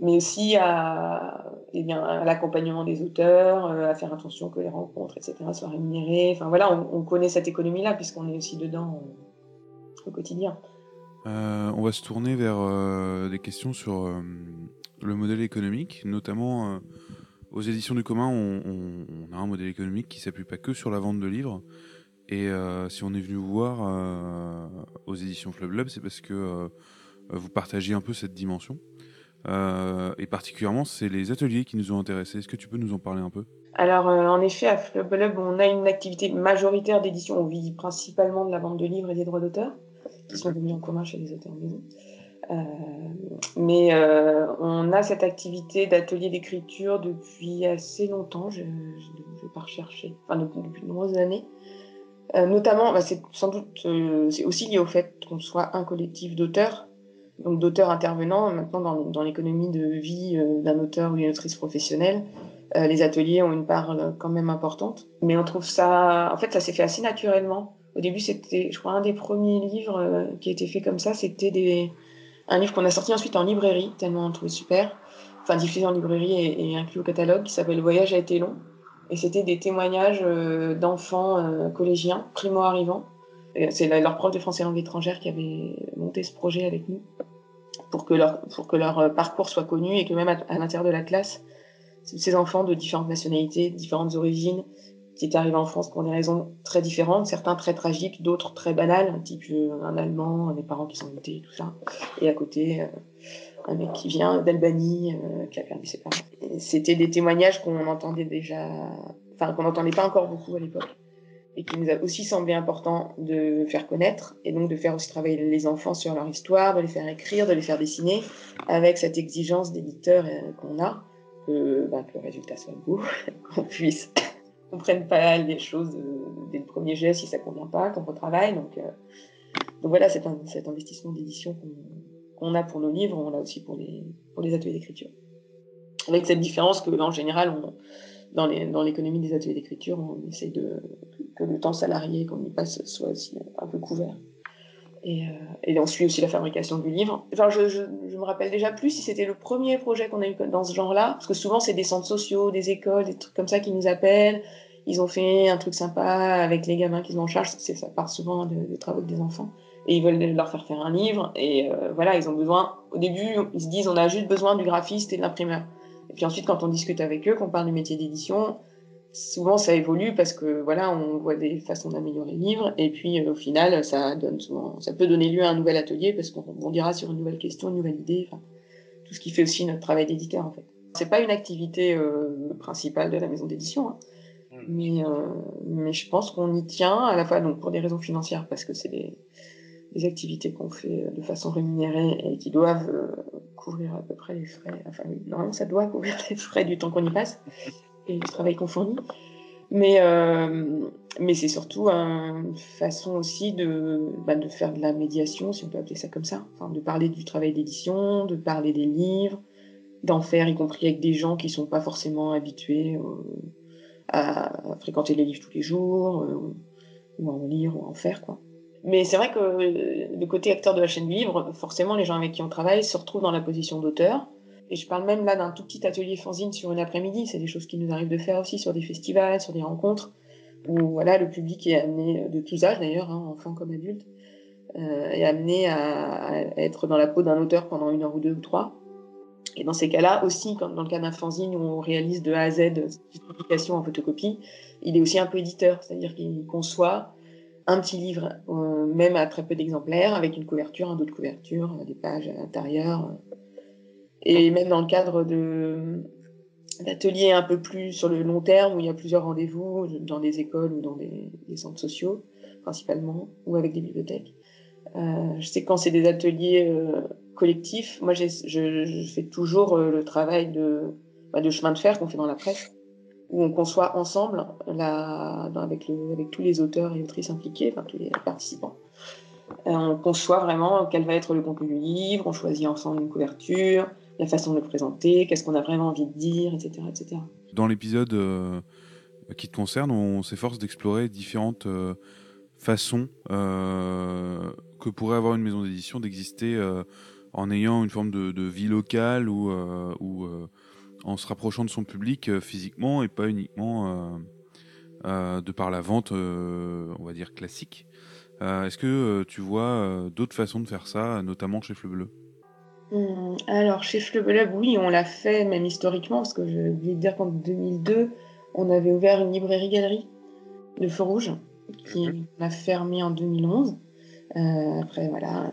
mais aussi à, eh bien, à l'accompagnement des auteurs, à faire attention que les rencontres, etc., soient rémunérées. Enfin voilà, on, on connaît cette économie-là puisqu'on est aussi dedans au quotidien. Euh, on va se tourner vers euh, des questions sur euh, le modèle économique, notamment aux éditions du commun, on, on- on a un modèle économique qui s'appuie pas que sur la vente de livres. Et si on est venu vous voir aux éditions Flub Lab, c'est parce que vous partagez un peu cette dimension. Et particulièrement, c'est les ateliers qui nous ont intéressés. Est-ce que tu peux nous en parler un peu? Alors, euh, en effet, à Flub Lab, on a une activité majoritaire d'édition. On vit principalement de la vente de livres et des droits d'auteur, qui sont mis en commun chez les auteurs maison. Euh, mais euh, on a cette activité d'atelier d'écriture depuis assez longtemps. Je ne vais pas rechercher. Enfin, depuis, depuis de nombreuses années. Euh, notamment, bah, c'est sans doute, c'est aussi lié au fait qu'on soit un collectif d'auteurs, donc d'auteurs intervenants. Maintenant, dans, dans l'économie de vie d'un auteur ou d'une autrice professionnelle, euh, les ateliers ont une part euh, quand même importante. Mais on trouve ça, en fait, ça s'est fait assez naturellement. Au début, c'était, je crois, un des premiers livres euh, qui a été fait comme ça, c'était des, un livre qu'on a sorti ensuite en librairie, tellement on trouvait super. Enfin, diffusé en librairie et, inclus au catalogue, qui s'appelle Voyage a été long. Et c'était des témoignages d'enfants collégiens, primo-arrivants. C'est leur prof de français langue étrangère qui avait monté ce projet avec nous pour que leur, pour que leur parcours soit connu et que même à, à l'intérieur de la classe, ces enfants de différentes nationalités, différentes origines, qui étaient arrivés en France pour des raisons très différentes, certains très tragiques, d'autres très banales, type euh, un Allemand, des parents qui sont mutés, tout ça. Et à côté, euh, un mec qui vient d'Albanie, euh, qui a perdu ses parents. C'était des témoignages qu'on entendait déjà, enfin qu'on n'entendait pas encore beaucoup à l'époque, et qui nous a aussi semblé important de faire connaître, et donc de faire aussi travailler les enfants sur leur histoire, de les faire écrire, de les faire dessiner, avec cette exigence d'éditeur qu'on a, que, bah, que le résultat soit beau, qu'on puisse qu'on prenne pas les choses euh, dès le premier geste si ça convient pas, qu'on retravaille. Donc, euh, donc voilà, c'est un, cet investissement d'édition qu'on a pour nos livres, on l'a aussi pour les, pour les ateliers d'écriture. Avec cette différence que, en général, dans dans l'économie des ateliers d'écriture, on essaie de, que le temps salarié qu'on y passe soit aussi un peu couvert. Et, euh, et on suit aussi la fabrication du livre. Enfin, je, je, me rappelle déjà plus si c'était le premier projet qu'on a eu dans ce genre-là, parce que souvent c'est des centres sociaux, des écoles, des trucs comme ça qui nous appellent. Ils ont fait un truc sympa avec les gamins qu'ils ont en charge. Ça part souvent de, de travaux des enfants. Et ils veulent leur faire faire un livre. Et euh, voilà, ils ont besoin. Au début, ils se disent on a juste besoin du graphiste et de l'imprimeur. Et puis ensuite, quand on discute avec eux, qu'on parle du métier d'édition, souvent ça évolue parce que voilà, on voit des façons d'améliorer le livre. Et puis euh, au final, ça donne souvent, ça peut donner lieu à un nouvel atelier parce qu'on rebondira sur une nouvelle question, une nouvelle idée. Enfin, tout ce qui fait aussi notre travail d'éditeur en fait. C'est pas une activité euh, principale de la maison d'édition. Hein. Mais, euh, mais je pense qu'on y tient à la fois donc pour des raisons financières parce que c'est des, des activités qu'on fait de façon rémunérée et qui doivent couvrir à peu près les frais. Enfin, oui, normalement, ça doit couvrir les frais du temps qu'on y passe et du travail qu'on fournit. Mais, euh, mais c'est surtout une façon aussi de, bah, de faire de la médiation, si on peut appeler ça comme ça. Enfin, de parler du travail d'édition, de parler des livres, d'en faire, y compris avec des gens qui sont pas forcément habitués à fréquenter les livres tous les jours, euh, ou à en lire, ou à en faire, quoi. Mais c'est vrai que le côté acteur de la chaîne du livre, forcément, les gens avec qui on travaille se retrouvent dans la position d'auteur. Et je parle même là d'un tout petit atelier fanzine sur une après-midi. C'est des choses qui nous arrivent de faire aussi sur des festivals, sur des rencontres, où voilà, le public est amené, de tous âges d'ailleurs, hein, enfants comme adultes, euh, est amené à, être dans la peau d'un auteur pendant une heure ou deux ou trois. Et dans ces cas-là, aussi, dans le cas d'un fanzine où on réalise de A à Z cette publication en photocopie, il est aussi un peu éditeur, c'est-à-dire qu'il conçoit un petit livre, euh, même à très peu d'exemplaires, avec une couverture, un dos de couverture, des pages à l'intérieur. Et même dans le cadre de d'ateliers un peu plus sur le long terme, où il y a plusieurs rendez-vous, dans des écoles ou dans des, centres sociaux, principalement, ou avec des bibliothèques. Euh, je sais que quand c'est des ateliers euh, collectifs, moi je, fais toujours euh, le travail de, bah, de chemin de fer qu'on fait dans la presse où on conçoit ensemble, avec, tous les auteurs et autrices impliqués, tous les participants. On conçoit vraiment quel va être le contenu du livre, on choisit ensemble une couverture, la façon de le présenter, qu'est-ce qu'on a vraiment envie de dire, etc. etc. Dans l'épisode euh, qui te concerne, on s'efforce d'explorer différentes euh, façons euh, que pourrait avoir une maison d'édition d'exister en ayant une forme de, vie locale ou, en se rapprochant de son public physiquement et pas uniquement de par la vente, on va dire, classique. Est-ce que tu vois d'autres façons de faire ça, notamment chez Fleu Bleu? Hum, alors, chez Fleu Bleu, oui, on l'a fait, même historiquement, parce que je voulais dire qu'en 2002, on avait ouvert une librairie-galerie de Feu Rouge, qui mhm. a fermé en 2011. Euh, après, voilà,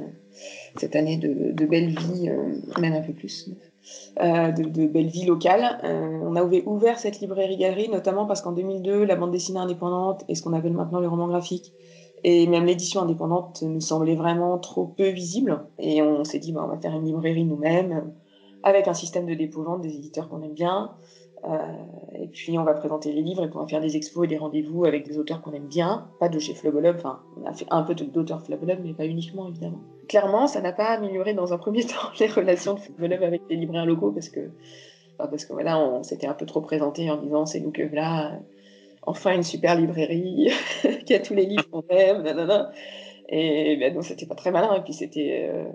cette année de, de belle vie, euh, même un peu plus, euh, de, de, belle vie locale. on a ouvert cette librairie-galerie, notamment parce qu'en 2002, la bande dessinée indépendante et ce qu'on appelle maintenant le roman graphique, et même l'édition indépendante nous semblait vraiment trop peu visible. Et on s'est dit, bah, on va faire une librairie nous-mêmes, avec un système de dépôt-vente des éditeurs qu'on aime bien. Euh, et puis on va présenter les livres et on va faire des expos et des rendez-vous avec des auteurs qu'on aime bien, pas de chez Flubble enfin on a fait un peu d'auteurs Flubble mais pas uniquement évidemment. Clairement, ça n'a pas amélioré dans un premier temps les relations de Flubble avec les libraires locaux parce que parce que voilà, on s'était un peu trop présenté en disant c'est nous que là, enfin une super librairie qui a tous les livres qu'on aime, nanana. Et ben non, c'était pas très malin et puis c'était euh,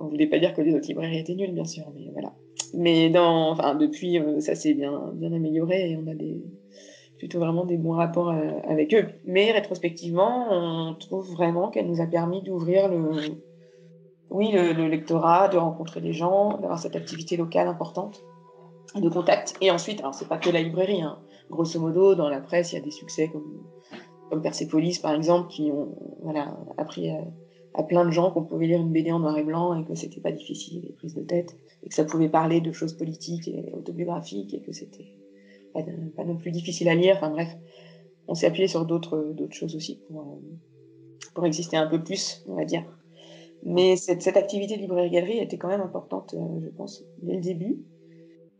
on voulait pas dire que les autres librairies étaient nulles bien sûr, mais voilà. Mais dans, enfin, depuis, euh, ça s'est bien, bien amélioré et on a des, plutôt vraiment des bons rapports euh, avec eux. Mais rétrospectivement, on trouve vraiment qu'elle nous a permis d'ouvrir le, oui, le, lectorat, de rencontrer des gens, d'avoir cette activité locale importante de contact. Et ensuite, alors c'est pas que la librairie, hein. Grosso modo, dans la presse, il y a des succès comme, Persepolis par exemple, qui ont voilà, appris à, plein de gens qu'on pouvait lire une BD en noir et blanc et que c'était pas difficile, les prises de tête, et que ça pouvait parler de choses politiques et autobiographiques et que c'était pas, pas, non plus difficile à lire. Enfin bref, on s'est appuyé sur d'autres choses aussi pour, euh, pour exister un peu plus, on va dire. Mais cette, cette activité librairie-galerie était quand même importante, euh, je pense, dès le début.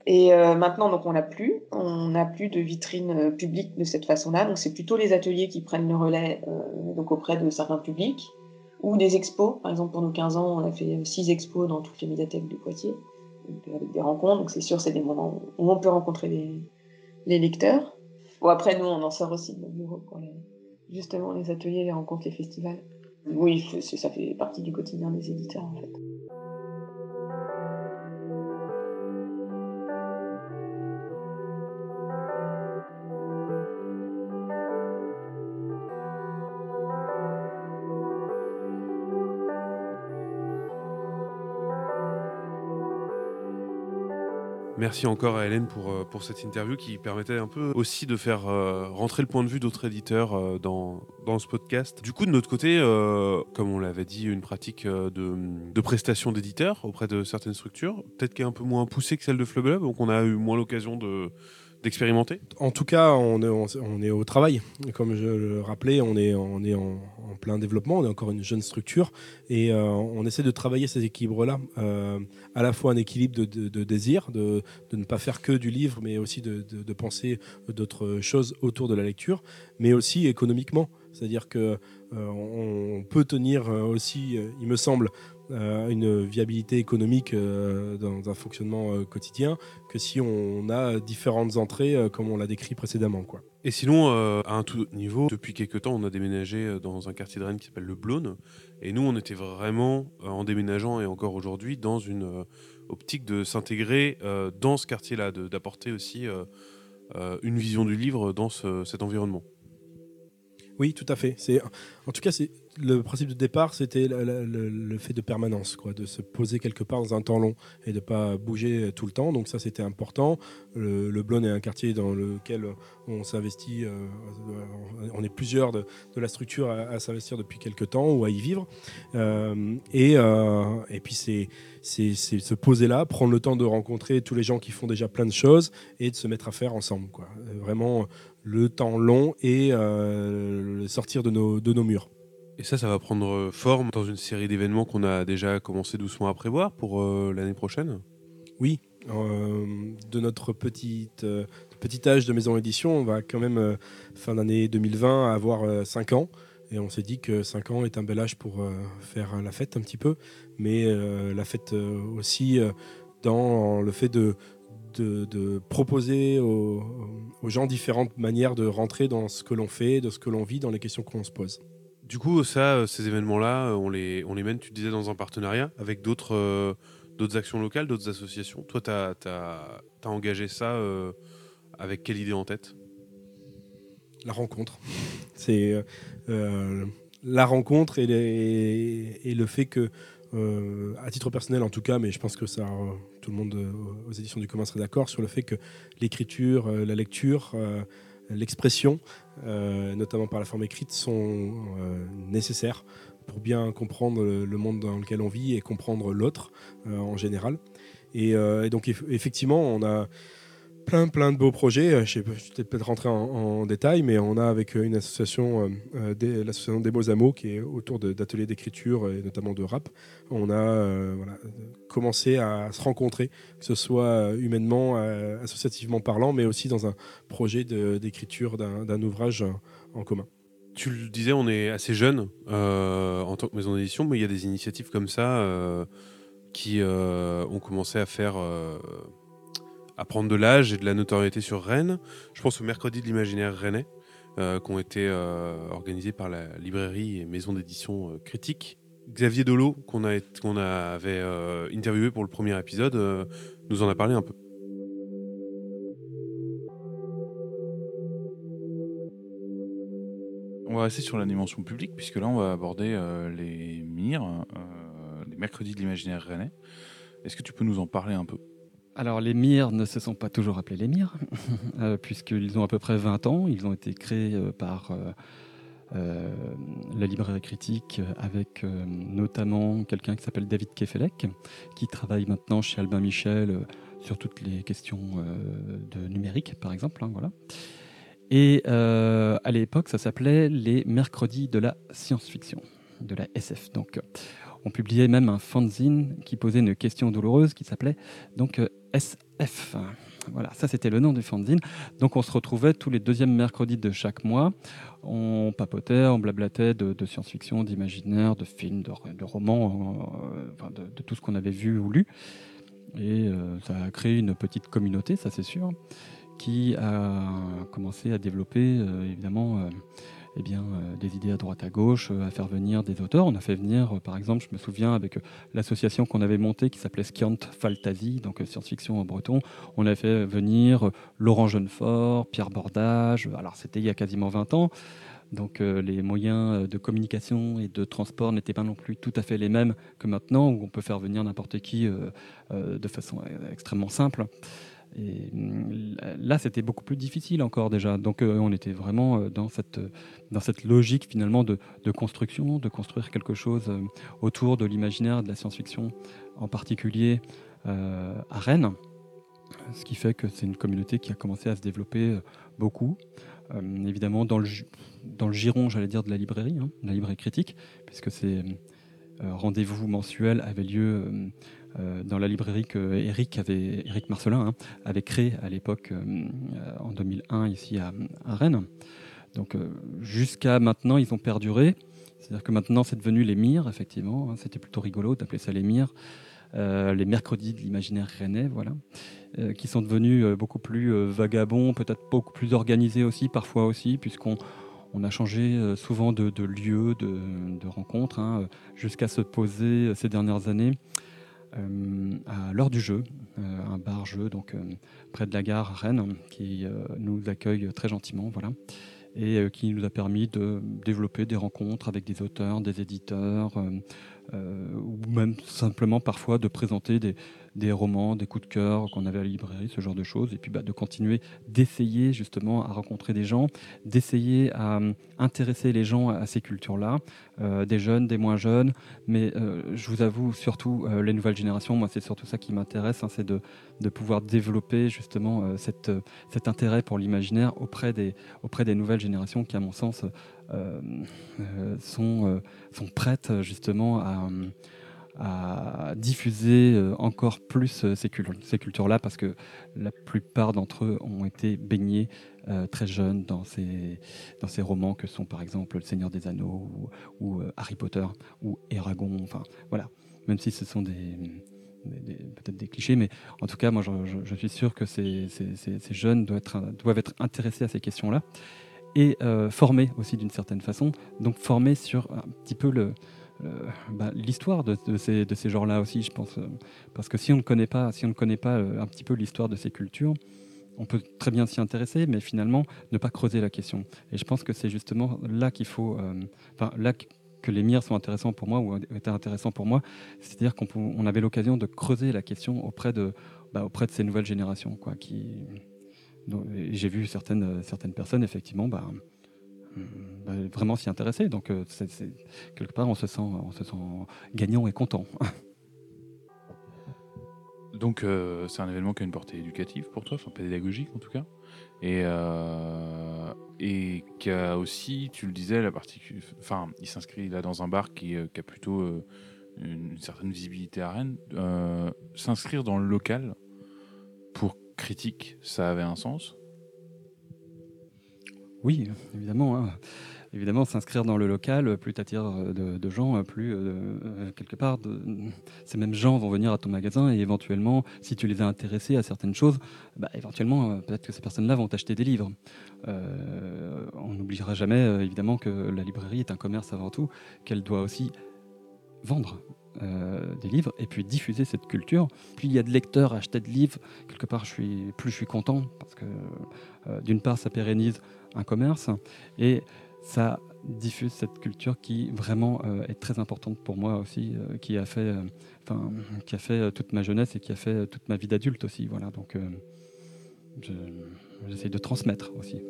Et euh, maintenant, donc, on n'a plus, on n'a plus de vitrine publique de cette façon-là. Donc, c'est plutôt les ateliers qui prennent le relais, donc auprès de certains publics ou des expos. Par exemple, pour nos 15 ans, on a fait 6 expos dans toutes les médiathèques de Poitiers, avec des rencontres. Donc, c'est sûr, c'est des moments où on peut rencontrer les, les lecteurs. Bon, après, nous, on en sort aussi de nos bureaux pour les, justement les ateliers, les rencontres, les festivals. Oui, ça fait partie du quotidien des éditeurs, en fait. Merci encore à Hélène pour, euh, pour cette interview qui permettait un peu aussi de faire euh, rentrer le point de vue d'autres éditeurs euh, dans, dans ce podcast. Du coup, de notre côté, comme on l'avait dit, une pratique de, de prestation d'éditeurs auprès de certaines structures, peut-être qui est un peu moins poussée que celle de Flub donc on a eu moins l'occasion de, d'expérimenter? En tout cas, on est, au travail. Comme je le rappelais, on est, en, plein développement, on est encore une jeune structure et euh, on essaie de travailler ces équilibres-là. Euh, à la fois un équilibre de, désir, de, ne pas faire que du livre, mais aussi de, penser d'autres choses autour de la lecture, mais aussi économiquement. C'est-à-dire que euh, on peut tenir aussi, il me semble, euh, une viabilité économique euh, dans un fonctionnement euh, quotidien que si on a différentes entrées comme on l'a décrit précédemment. Quoi. Et sinon, à un tout autre niveau, depuis quelques temps, on a déménagé dans un quartier de Rennes qui s'appelle le Blône. Et nous, on était vraiment, en déménageant et encore aujourd'hui, dans une optique de s'intégrer dans ce quartier-là, d'apporter aussi une vision du livre dans cet environnement. Oui, tout à fait. C'est, en tout cas, c'est le principe de départ, c'était le, fait de permanence, quoi, de se poser quelque part dans un temps long et de pas bouger tout le temps. Donc ça, c'était important. Le, Blône est un quartier dans lequel on s'investit. Euh, on est plusieurs de, la structure à, s'investir depuis quelques temps ou à y vivre. Euh, et, euh, et puis c'est, se poser là, prendre le temps de rencontrer tous les gens qui font déjà plein de choses et de se mettre à faire ensemble, quoi. Vraiment le temps long et sortir de nos, de nos. Et ça, ça va prendre forme dans une série d'événements qu'on a déjà commencé doucement à prévoir pour euh, l'année prochaine? Oui. Euh, de notre euh, petit âge de maison édition, on va quand même, fin d'année 2020, avoir 5 ans. Et on s'est dit que 5 ans est un bel âge pour faire la fête un petit peu, mais la fête aussi dans le fait de, de, proposer aux, aux, gens différentes manières de rentrer dans ce que l'on fait, de ce que l'on vit, dans les questions qu'on se pose Du coup, ça, euh, ces événements-là, euh, on les, on les mène, tu disais, dans un partenariat avec d'autres euh, actions locales, d'autres associations. Toi, tu as, engagé ça avec quelle idée en tête? La rencontre. C'est la rencontre et, le fait que, à titre personnel en tout cas, mais je pense que ça, tout le monde aux éditions du commun serait d'accord sur le fait que l'écriture, la lecture, l'expression, euh, notamment par la forme écrite, sont euh, nécessaires pour bien comprendre le monde dans lequel on vit et comprendre l'autre euh, en général. Et, donc eff- effectivement, on a plein plein de beaux projets. Euh, Je vais peut-être rentrer en, détail, mais on a avec euh, une association, euh, euh, des- l'association des Beaux qui est autour d'ateliers d'écriture et notamment de rap. On a commencé à se rencontrer, que ce soit humainement, associativement parlant, mais aussi dans un projet d'écriture d'un ouvrage en commun. Tu le disais, on est assez jeune en tant que maison d'édition, mais il y a des initiatives comme ça qui ont commencé à faire à prendre de l'âge et de la notoriété sur Rennes. Je pense au mercredi de l'imaginaire rennais, euh, qui ont été euh, organisés par la librairie et maison d'édition euh, critique. Xavier Dolo, qu'on qu'on avait interviewé pour le premier épisode, nous en a parlé un peu. On va rester sur la dimension publique, puisque là, on va aborder les MIR, les mercredis de l'imaginaire rennais. Est-ce que tu peux nous en parler un peu? Alors les MIR ne se sont pas toujours appelés les MIR, euh, puisqu'ils ont à peu près 20 ans. Ils ont été créés euh, par euh, la librairie critique avec notamment quelqu'un qui s'appelle David Kefelec, qui travaille maintenant chez Albin Michel sur toutes les questions de numérique, par exemple. hein. Et à l'époque, ça s'appelait les mercredis de la science-fiction, de la SF. Donc, on publiait même un fanzine qui posait une question douloureuse qui s'appelait donc euh, SF. Voilà, ça c'était le nom du fanzine. Donc on se retrouvait tous les deuxièmes mercredis de chaque mois. On papotait, on blablatait de, de science-fiction, d'imaginaire, de films, de, romans, euh, de, tout ce qu'on avait vu ou lu. Et euh, ça a créé une petite communauté, ça c'est sûr, qui a commencé à développer évidemment eh bien, euh, des idées à droite à gauche, euh, à faire venir des auteurs. On a fait venir, euh, par exemple, je me souviens, avec l'association qu'on avait montée qui s'appelait Skiant Faltasi, donc science-fiction en breton, on a fait venir Laurent Jeunefort, Pierre Bordage, alors c'était il y a quasiment 20 ans. Donc les moyens de communication et de transport n'étaient pas non plus tout à fait les mêmes que maintenant, où on peut faire venir n'importe qui de façon extrêmement simple. Et hum, là, c'était beaucoup plus difficile encore déjà. Donc, euh, on était vraiment euh, dans cette, euh, dans cette logique finalement de, de construction, de construire quelque chose autour de l'imaginaire, de la science-fiction, en particulier à Rennes. Ce qui fait que c'est une communauté qui a commencé à se développer beaucoup. Évidemment, dans le, dans le giron, j'allais dire, de la librairie, hein, la librairie critique, puisque ces rendez-vous mensuels avaient lieu dans la librairie que Eric, avait, Eric Marcelin hein, avait créée à l'époque, euh, euh, en 2001, ici à, Rennes. Donc euh, jusqu'à maintenant, ils ont perduré. C'est-à-dire que maintenant, c'est devenu les mires, effectivement. hein. C'était plutôt rigolo d'appeler ça les mires. Euh, les mercredis de l'imaginaire rennais, voilà, euh, qui sont devenus euh, beaucoup plus euh, vagabonds, peut-être beaucoup plus organisés aussi, parfois aussi, puisqu'on on a changé euh, souvent de, lieu, de, rencontre, hein, jusqu'à se poser euh, ces dernières années euh, à l'heure du jeu, euh, un bar-jeu donc euh, près de la gare à Rennes, qui euh, nous accueille très gentiment, voilà, et euh, qui nous a permis de développer des rencontres avec des auteurs, des éditeurs, euh, euh, ou même simplement parfois de présenter des, romans, des coups de cœur qu'on avait à la librairie, ce genre de choses, et puis bah, de continuer d'essayer justement à rencontrer des gens, d'essayer à euh, intéresser les gens à ces cultures-là, euh, des jeunes, des moins jeunes, mais euh, je vous avoue surtout euh, les nouvelles générations, moi c'est surtout ça qui m'intéresse, hein, c'est de, pouvoir développer justement euh, euh, cet intérêt pour l'imaginaire auprès des, nouvelles générations qui à mon sens euh, euh, sont, euh, sont prêtes justement à, à diffuser euh, encore plus euh, ces, cul- ces cultures-là parce que la plupart d'entre eux ont été baignés euh, très jeunes dans ces, dans ces romans que sont par exemple Le Seigneur des Anneaux ou, euh, Harry Potter ou Eragon. Enfin voilà, même si ce sont des, peut-être des clichés, mais en tout cas, moi je, suis sûr que ces, ces- jeunes doivent être intéressés à ces questions-là. Et former aussi d'une certaine façon. Donc former sur un petit peu bah, l'histoire de, ces, de ces genres-là aussi, je pense. parce que si on ne connaît pas, si on ne connaît pas un petit peu l'histoire de ces cultures, on peut très bien s'y intéresser, mais finalement ne pas creuser la question. Et je pense que c'est justement là qu'il faut, là que les mires sont intéressants pour moi ou étaient intéressants pour moi, c'est-à-dire qu'on avait l'occasion de creuser la question auprès de, bah, auprès de ces nouvelles générations. Quoi, qui... J'ai vu certaines, certaines personnes, effectivement, bah, bah, vraiment s'y intéresser. Donc, euh, quelque part, on se, sent, on se sent gagnant et content. Donc, euh, c'est un événement qui a une portée éducative pour toi, enfin pédagogique en tout cas et, euh, et qui a aussi, tu le disais, la partie, enfin, il s'inscrit là dans un bar qui, euh, a plutôt euh, une, certaine visibilité à Rennes. S'inscrire dans le local pour critique, ça avait un sens? Oui, évidemment. Hein évidemment, s'inscrire dans le local, plus tu attires euh, de, gens, euh, plus euh, quelque part, ces mêmes gens vont venir à ton magasin et éventuellement, si tu les as intéressés à certaines choses, bah, éventuellement, peut-être que ces personnes-là vont t'acheter des livres. on n'oubliera jamais, évidemment, que la librairie est un commerce avant tout, qu'elle doit aussi vendre des livres et puis diffuser cette culture. Plus il y a de lecteurs à acheter de livres, quelque part, plus je suis content parce que d'une part, ça pérennise un commerce et ça diffuse cette culture qui vraiment euh, est très importante pour moi aussi, euh, qui a fait, euh, enfin, qui a fait toute ma jeunesse et qui a fait toute ma vie d'adulte aussi. Voilà, donc j'essaie de transmettre aussi.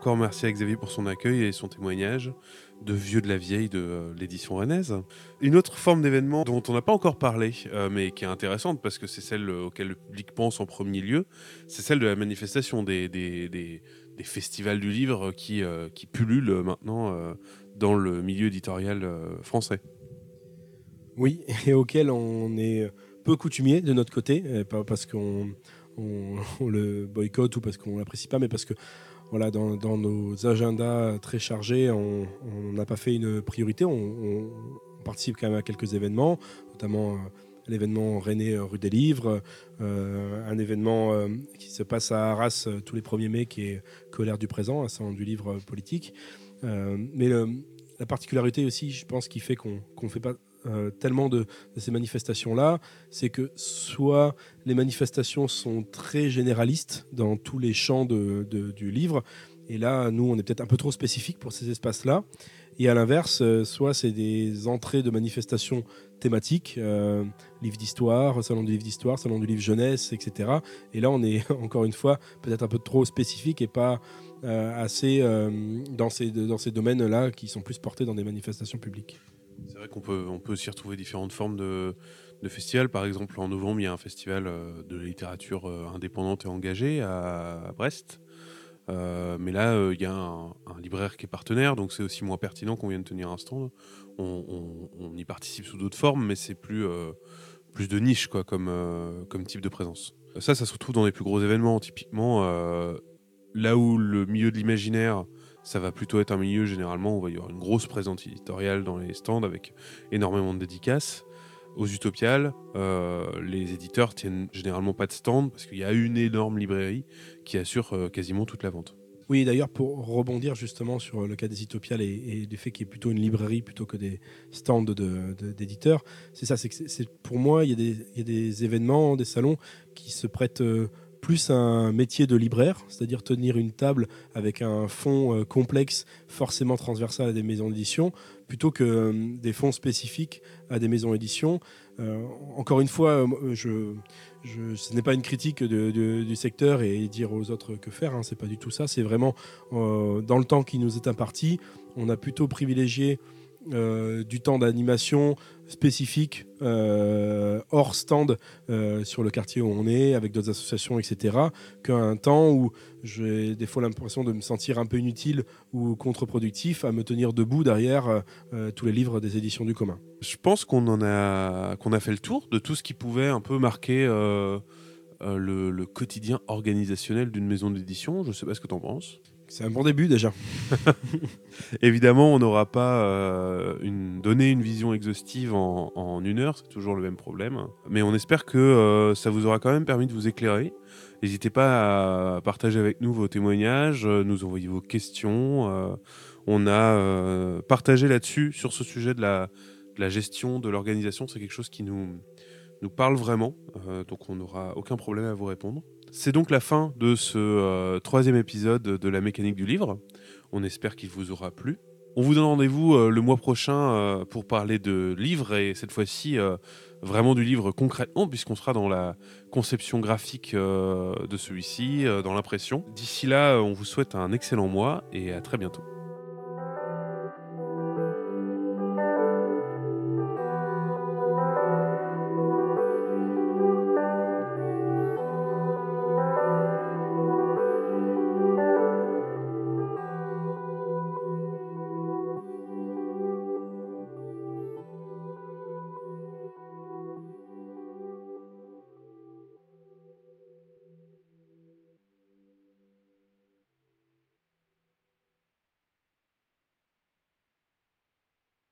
Encore merci à Xavier pour son accueil et son témoignage de Vieux de la Vieille de euh, l'édition rennaise. Une autre forme d'événement dont on n'a pas encore parlé, euh, mais qui est intéressante parce que c'est celle auquel le public pense en premier lieu, c'est celle de la manifestation des, des, des, festivals du livre qui, euh, qui pullulent maintenant dans le milieu éditorial français. Oui, et auquel on est peu coutumier de notre côté, pas parce qu'on on, le boycotte ou parce qu'on l'apprécie pas, mais parce que voilà, dans, nos agendas très chargés, on n'a pas fait une priorité. On, participe quand même à quelques événements, notamment euh, l'événement René rue des Livres, euh, un événement euh, qui se passe à Arras tous les 1er mai, qui est Colère du présent, un salon du livre politique. mais la particularité aussi, je pense, qui fait qu'on ne fait pas euh, tellement de, ces manifestations-là, c'est que soit les manifestations sont très généralistes dans tous les champs du livre, et là, nous, on est peut-être un peu trop spécifique pour ces espaces-là. Et à l'inverse, euh, soit c'est des entrées de manifestations thématiques, euh, livre d'histoire, salon du livre d'histoire, salon du livre jeunesse, etc. Et là, on est encore une fois peut-être un peu trop spécifique et pas assez dans ces, dans ces domaines-là qui sont plus portés dans des manifestations publiques. C'est vrai qu'on peut, on peut aussi retrouver différentes formes de, de festivals. Par exemple, en novembre, il y a un festival euh, de littérature euh, indépendante et engagée à, Brest. Euh, mais là, il y a un, libraire qui est partenaire, donc c'est aussi moins pertinent qu'on vienne tenir un stand. On, y participe sous d'autres formes, mais c'est plus, plus de niche quoi, comme, comme type de présence. Ça, ça se retrouve dans les plus gros événements. Typiquement, là où le milieu de l'imaginaire ça va plutôt être un milieu généralement où il va y avoir une grosse présence éditoriale dans les stands avec énormément de dédicaces. Aux Utopiales, euh, les éditeurs tiennent généralement pas de stand parce qu'il y a une énorme librairie qui assure euh, quasiment toute la vente. Oui, d'ailleurs, pour rebondir justement sur le cas des Utopiales et, du fait qu'il y ait plutôt une librairie plutôt que des stands d'éditeurs, c'est ça, c'est pour moi, il y, a des, événements, des salons qui se prêtent euh, plus un métier de libraire, c'est-à-dire tenir une table avec un fond euh, complexe, forcément transversal à des maisons d'édition, plutôt que euh, des fonds spécifiques à des maisons d'édition. Euh, encore une fois, ce n'est pas une critique du secteur et dire aux autres que faire, hein, c'est pas du tout ça. C'est vraiment dans le temps qui nous est imparti, on a plutôt privilégié du temps d'animation spécifique euh, hors stand euh, sur le quartier où on est, avec d'autres associations, etc., qu'un temps où j'ai des fois l'impression de me sentir un peu inutile ou contre-productif à me tenir debout derrière tous les livres des éditions du commun. Je pense qu'on en a qu'on a fait le tour de tout ce qui pouvait un peu marquer euh, le, le quotidien organisationnel d'une maison d'édition. Je ne sais pas ce que tu en penses. C'est un bon début déjà. Évidemment, on n'aura pas euh, une, donné une vision exhaustive en, une heure, c'est toujours le même problème. Mais on espère que euh, ça vous aura quand même permis de vous éclairer. N'hésitez pas à partager avec nous vos témoignages, euh, nous envoyer vos questions. on a partagé là-dessus, sur ce sujet de la, de la gestion, de l'organisation. C'est quelque chose qui nous, nous parle vraiment. donc on n'aura aucun problème à vous répondre. C'est donc la fin de ce euh, troisième épisode de la mécanique du livre. On espère qu'il vous aura plu. On vous donne rendez-vous euh, le mois prochain euh, pour parler de livres et cette fois-ci vraiment du livre concrètement puisqu'on sera dans la conception graphique de celui-ci, dans l'impression. D'ici là, on vous souhaite un excellent mois et à très bientôt.